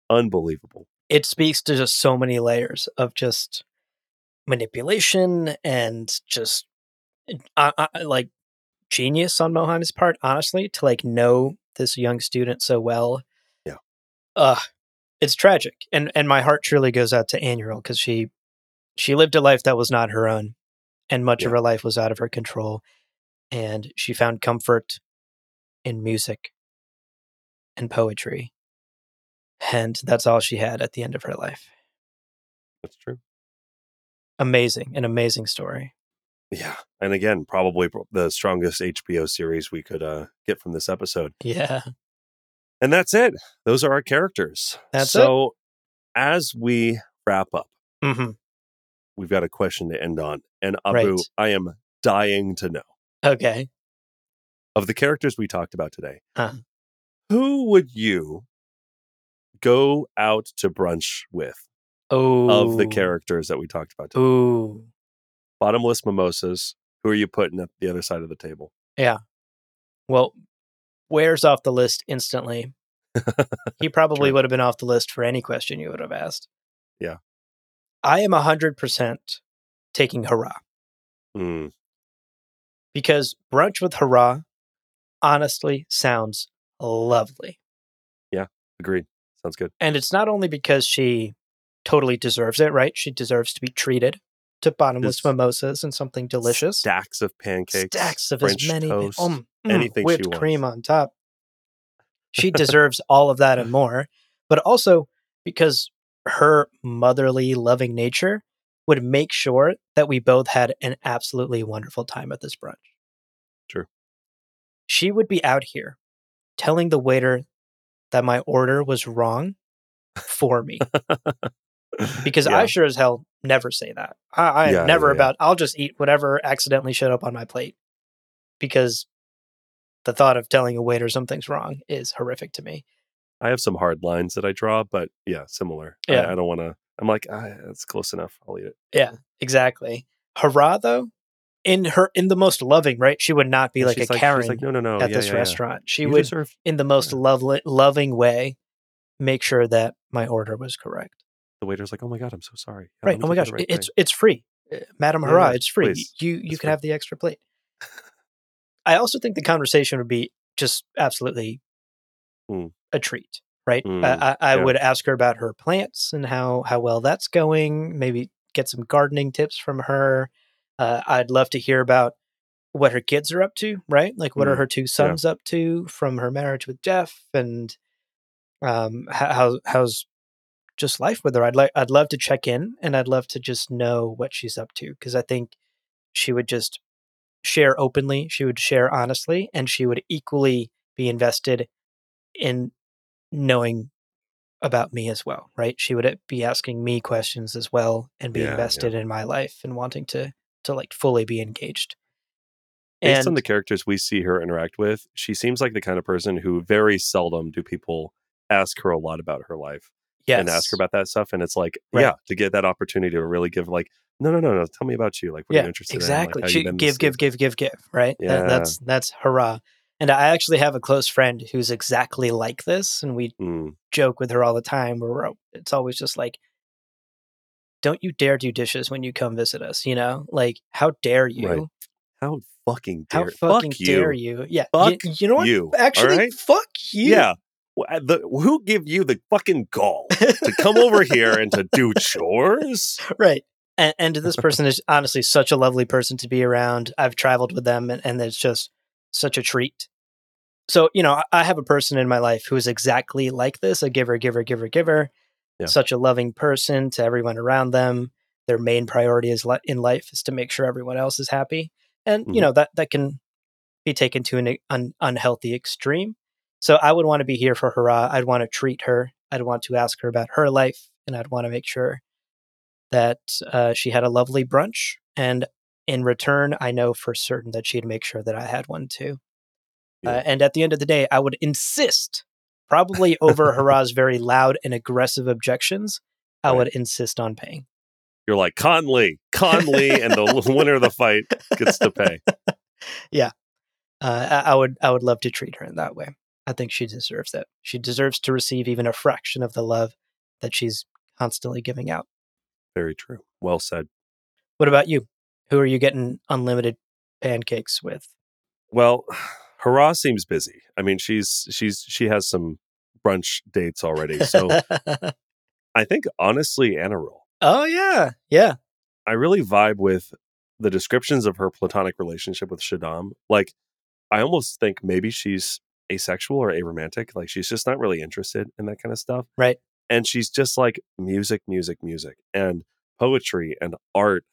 Unbelievable. It speaks to just so many layers of just manipulation and just uh, uh, like genius on Mohiam's part, honestly, to like know this young student so well. Yeah. Uh it's tragic. And and my heart truly goes out to Anirul because she she lived a life that was not her own and much of her life was out of her control. And she found comfort in music and poetry. And that's all she had at the end of her life. That's true. Amazing, an amazing story. Yeah. And again, probably the strongest HBO series we could uh, get from this episode. Yeah. And that's it. Those are our characters. That's so as we wrap up, hmm we've got a question to end on. And Abu, Right. I am dying to know Okay. of the characters we talked about today, Huh. who would you go out to brunch with Oh. of the characters that we talked about today? Ooh. Bottomless mimosas. Who are you putting at the other side of the table? Yeah. Well, Ware's off the list instantly. He probably would have been off the list for any question you would have asked. Yeah. I am 100% taking Harah Mm, because brunch with Harah honestly sounds lovely. Yeah, agreed. Sounds good. And it's not only because she totally deserves it, right? She deserves to be treated to bottomless mimosas and something delicious. Stacks of pancakes. Stacks of French as many toast, um, mm, anything she whipped cream on top. She deserves all of that and more, but also because her motherly, loving nature would make sure that we both had an absolutely wonderful time at this brunch. True. She would be out here telling the waiter that my order was wrong for me because I sure as hell never say that. I, I am Yeah, never yeah, yeah. about. I'll just eat whatever accidentally showed up on my plate because the thought of telling a waiter something's wrong is horrific to me. I have some hard lines that I draw, but yeah, similar. Yeah. I, don't want to. I'm like, ah, it's close enough. I'll eat it. Yeah, exactly. Harah, though, in her in the most loving, right? She would not be like she's a she's Karen like, no, no, no. at yeah, this yeah, yeah. restaurant. She You would, deserve- in the most yeah. lovely, loving way, make sure that my order was correct. The waiter's like, oh my god, I'm so sorry. Yeah, right. Oh my gosh, right it's thing." it's free, Uh, Madam Yeah, Harah. yeah, It's free. please. You you It's can free. have the extra plate. I also think the conversation would be just absolutely Mm. a treat, right? Mm, I, I, yeah. would ask her about her plants and how how well that's going. Maybe get some gardening tips from her. Uh, I'd love to hear about what her kids are up to, right? Like what are Mm, her two sons up to from her marriage with Jeff, and um, how how's just life with her. I'd like I'd love to check in, and I'd love to just know what she's up to because I think she would just share openly, she would share honestly, and she would equally be invested in knowing about me as well, right? She would uh, be asking me questions as well and be Yeah, yeah. invested in my life and wanting to to like fully be engaged. Based and on the characters we see her interact with, she seems like the kind of person who very seldom do people ask her a lot about her life. Yes. and ask her about that stuff. And it's like, Right. yeah, to get that opportunity to really give like, no, no, no, no, tell me about you. Like, what are you interested exactly. in? Like, you been give, give, give, give, give. Right. That- Yeah. that's that's Harah. And I actually have a close friend who's exactly like this, and we Mm, joke with her all the time. Where we're, it's always just like, "Don't you dare do dishes when you come visit us." You know, like how dare you? Right. how fucking dare, How fucking fuck dare you. you? Yeah. Fuck you, you know what? you, Actually, alright? fuck you. Yeah. Uh, The, who give you the fucking gall to come over here and to do chores? right. And, and this person is honestly such a lovely person to be around. I've traveled with them, and, and it's just such a treat. So, you know, I- have a person in my life who is exactly like this a giver, giver, giver, giver. Yeah. Such a loving person to everyone around them. Their main priority is li- in life is to make sure everyone else is happy. And, Mhm. you know, that, that can be taken to an un- unhealthy extreme. So I would want to be here for Harah. I'd want to treat her. I'd want to ask her about her life, and I'd want to make sure that uh, she had a lovely brunch. And in return, I know for certain that she'd make sure that I had one too. Yeah. Uh, and at the end of the day, I would insist, probably over Harah's very loud and aggressive objections, I Right. would insist on paying. You're like kanly, kanly, and the winner of the fight gets to pay. Yeah, uh, I, I would, I would love to treat her in that way. I think she deserves that. She deserves to receive even a fraction of the love that she's constantly giving out. Very true. Well said. What about you? Who are you getting unlimited pancakes with? Well, Harah seems busy. I mean, she's she's she has some brunch dates already. So I think honestly, Anirul. oh yeah, yeah, I really vibe with the descriptions of her platonic relationship with Shaddam. Like, I almost think maybe she's asexual or aromantic. Like, she's just not really interested in that kind of stuff. Right. And she's just like music, music, music, and poetry and art.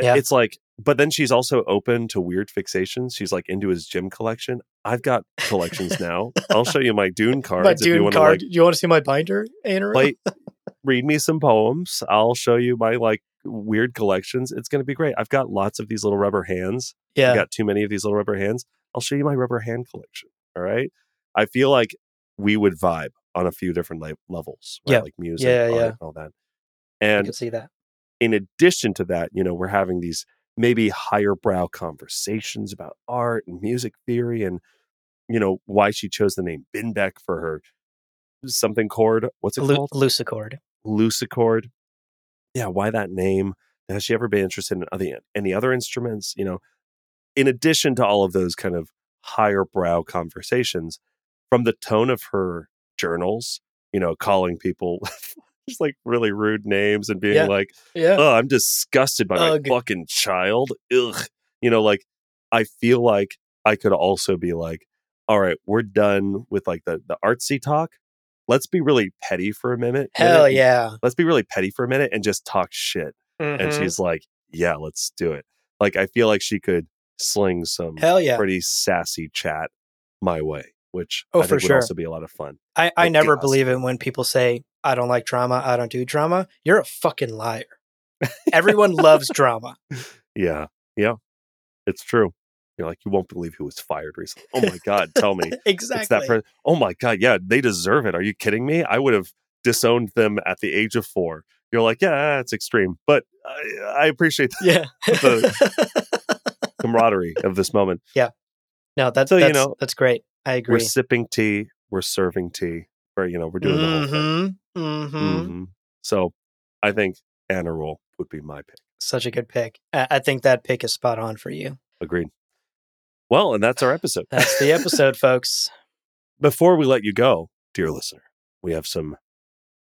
Yeah. It's like, but then she's also open to weird fixations. She's like into his gym collection. I've got collections now. I'll show you my Dune cards my if you Dune want card. like you want to see my binder, Anna? like read me some poems. I'll show you my like weird collections. It's going to be great. I've got lots of these little rubber hands. Yeah, got too many of these little rubber hands. I'll show you my rubber hand collection. All right. I feel like we would vibe on a few different like, levels, right? Yeah. like music, Yeah, art, yeah. and all that. I And can see that. in addition to that, you know, we're having these maybe higher brow conversations about art and music theory and, you know, why she chose the name Binbeck for her something chord. What's it Lu- called? Lucicord. Lucicord. Yeah, why that name? Has she ever been interested in other, any other instruments? You know, in addition to all of those kind of higher brow conversations, from the tone of her journals, you know, calling people just like really rude names and being Yeah. like, Yeah. oh, I'm disgusted by Ugh. my fucking child. Ugh. You know, like I feel like I could also be like, all right, we're done with like the the artsy talk. Let's be really petty for a minute. Hell minute. yeah. Let's be really petty for a minute and just talk shit. And Mhm. she's like, yeah, let's do it. Like I feel like she could sling some Hell yeah. pretty sassy chat my way, which Oh, I for sure. would also be a lot of fun. I, I never gossip. believe it when people say, I don't like drama. I don't do drama. You're a fucking liar. Everyone loves drama. Yeah. Yeah. It's true. You're like, you won't believe who was fired recently. Oh my God, tell me. exactly. It's that person. Oh my God. Yeah, they deserve it. Are you kidding me? I would have disowned them at the age of four. You're like, yeah, it's extreme, but I, I appreciate the yeah. Camaraderie of this moment. Yeah. No, that's, So, you know, that's great. I agree. We're sipping tea, we're serving tea, or, you know, we're doing the whole thing. Mm-hmm. Mm-hmm. Mhm. So I think Anirul would be my pick. Such a good pick. I, I think that pick is spot on for you. Agreed. Well, and that's our episode. That's the episode, folks. Before we let you go, dear listener, we have some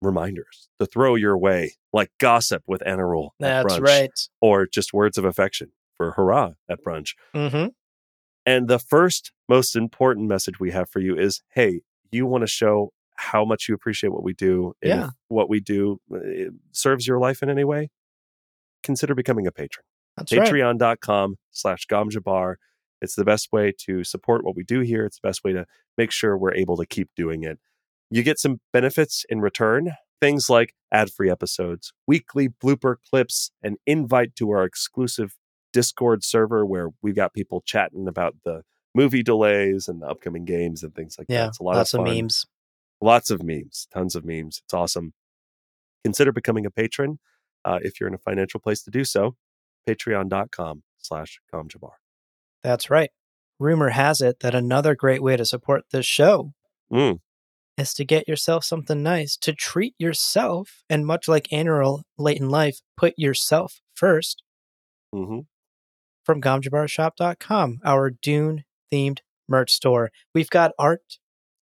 reminders to throw your way, like gossip with Anirul. That's brunch, right. Or just words of affection for Harah at brunch. Mm-hmm. And the first most important message we have for you is hey, you want to show how much you appreciate what we do. and Yeah. what we do uh, serves your life in any way. Consider becoming a patron. That's right. Patreon.com slash Gomjabar. It's the best way to support what we do here. It's the best way to make sure we're able to keep doing it. You get some benefits in return. Things like ad free episodes, weekly blooper clips, an invite to our exclusive Discord server where we've got people chatting about the movie delays and the upcoming games and things like Yeah. that. It's a lot Lots of of, memes. Lots of memes, tons of memes. It's awesome. Consider becoming a patron uh, if you're in a financial place to do so. Patreon.com slash Gomjabar. That's right. Rumor has it that another great way to support this show Mm. is to get yourself something nice, to treat yourself, and much like Anirul late in life, put yourself first hmm from gomjabarshop.com, our Dune themed merch store. We've got art,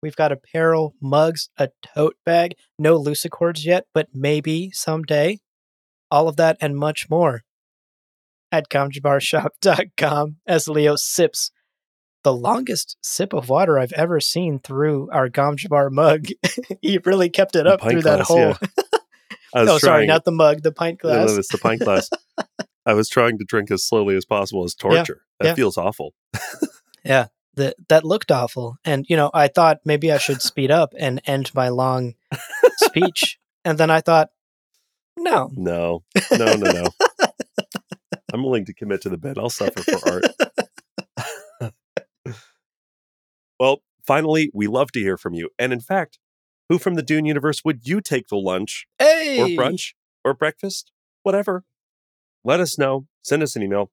we've got apparel, mugs, a tote bag, no Lucicords yet, but maybe someday. All of that and much more at gomjabarshop.com as Leo sips the longest sip of water I've ever seen through our Gomjabar mug. he really kept it up through that glass, whole. yeah. I oh, was oh, sorry, not the mug, the pint No, glass. no, it's the pint glass. I was trying to drink as slowly as possible as torture. That yeah. feels awful. Yeah, that that looked awful and you know i thought maybe i should speed up and end my long speech and then i thought no No, no, no, no. I'm willing to commit to the bit. I'll suffer for art. well, finally, we love to hear from you. And in fact, who from the Dune universe would you take to lunch hey or brunch or breakfast? Whatever. Let us know. Send us an email.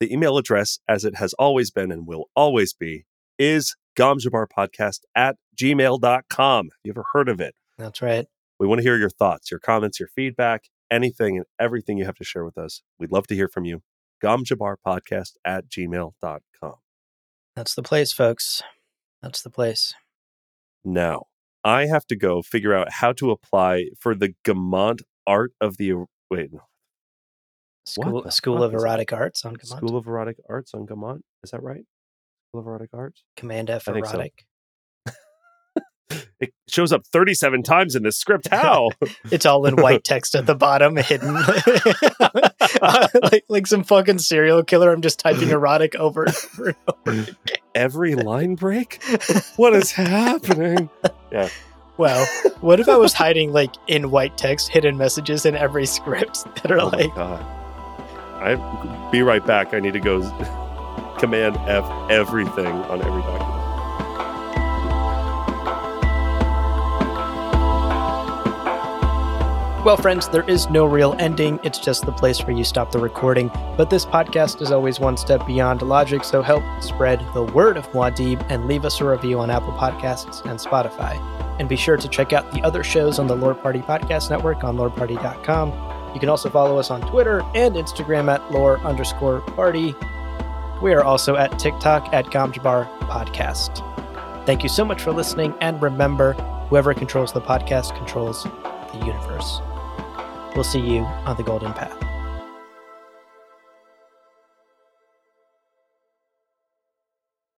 The email address, as it has always been and will always be, is gomjabarpodcast at gmail.com. Have you ever heard of it? that's right We want to hear your thoughts, your comments, your feedback, anything and everything you have to share with us. We'd love to hear from you. Gomjabarpodcast at gmail.com. that's the place folks that's the place Now, I have to go figure out how to apply for the Gamont Art of the. Wait, no. School school of erotic arts on command School of Erotic Arts on Gamont. Is that right? School of Erotic Arts? command f I think so. erotic It shows up 37 times in this script. How? it's all in white text at the bottom hidden uh, like like some fucking serial killer i'm just typing erotic over and over and over Every line break? What is happening? Yeah. Well, What if I was hiding like in white text hidden messages in every script that are Oh like god. I be right back. I need to go command F everything on every document. Well, friends, there is no real ending. It's just the place where you stop the recording. But this podcast is always one step beyond logic, so help spread the word of Muad'Dib and leave us a review on Apple Podcasts and Spotify. And be sure to check out the other shows on the Lore Party Podcast Network on loreparty.com. You can also follow us on Twitter and Instagram at lore underscore party. We are also at TikTok at Gomjabar Podcast. Thank you so much for listening, and remember, whoever controls the podcast controls the universe. We'll see you on the Golden Path.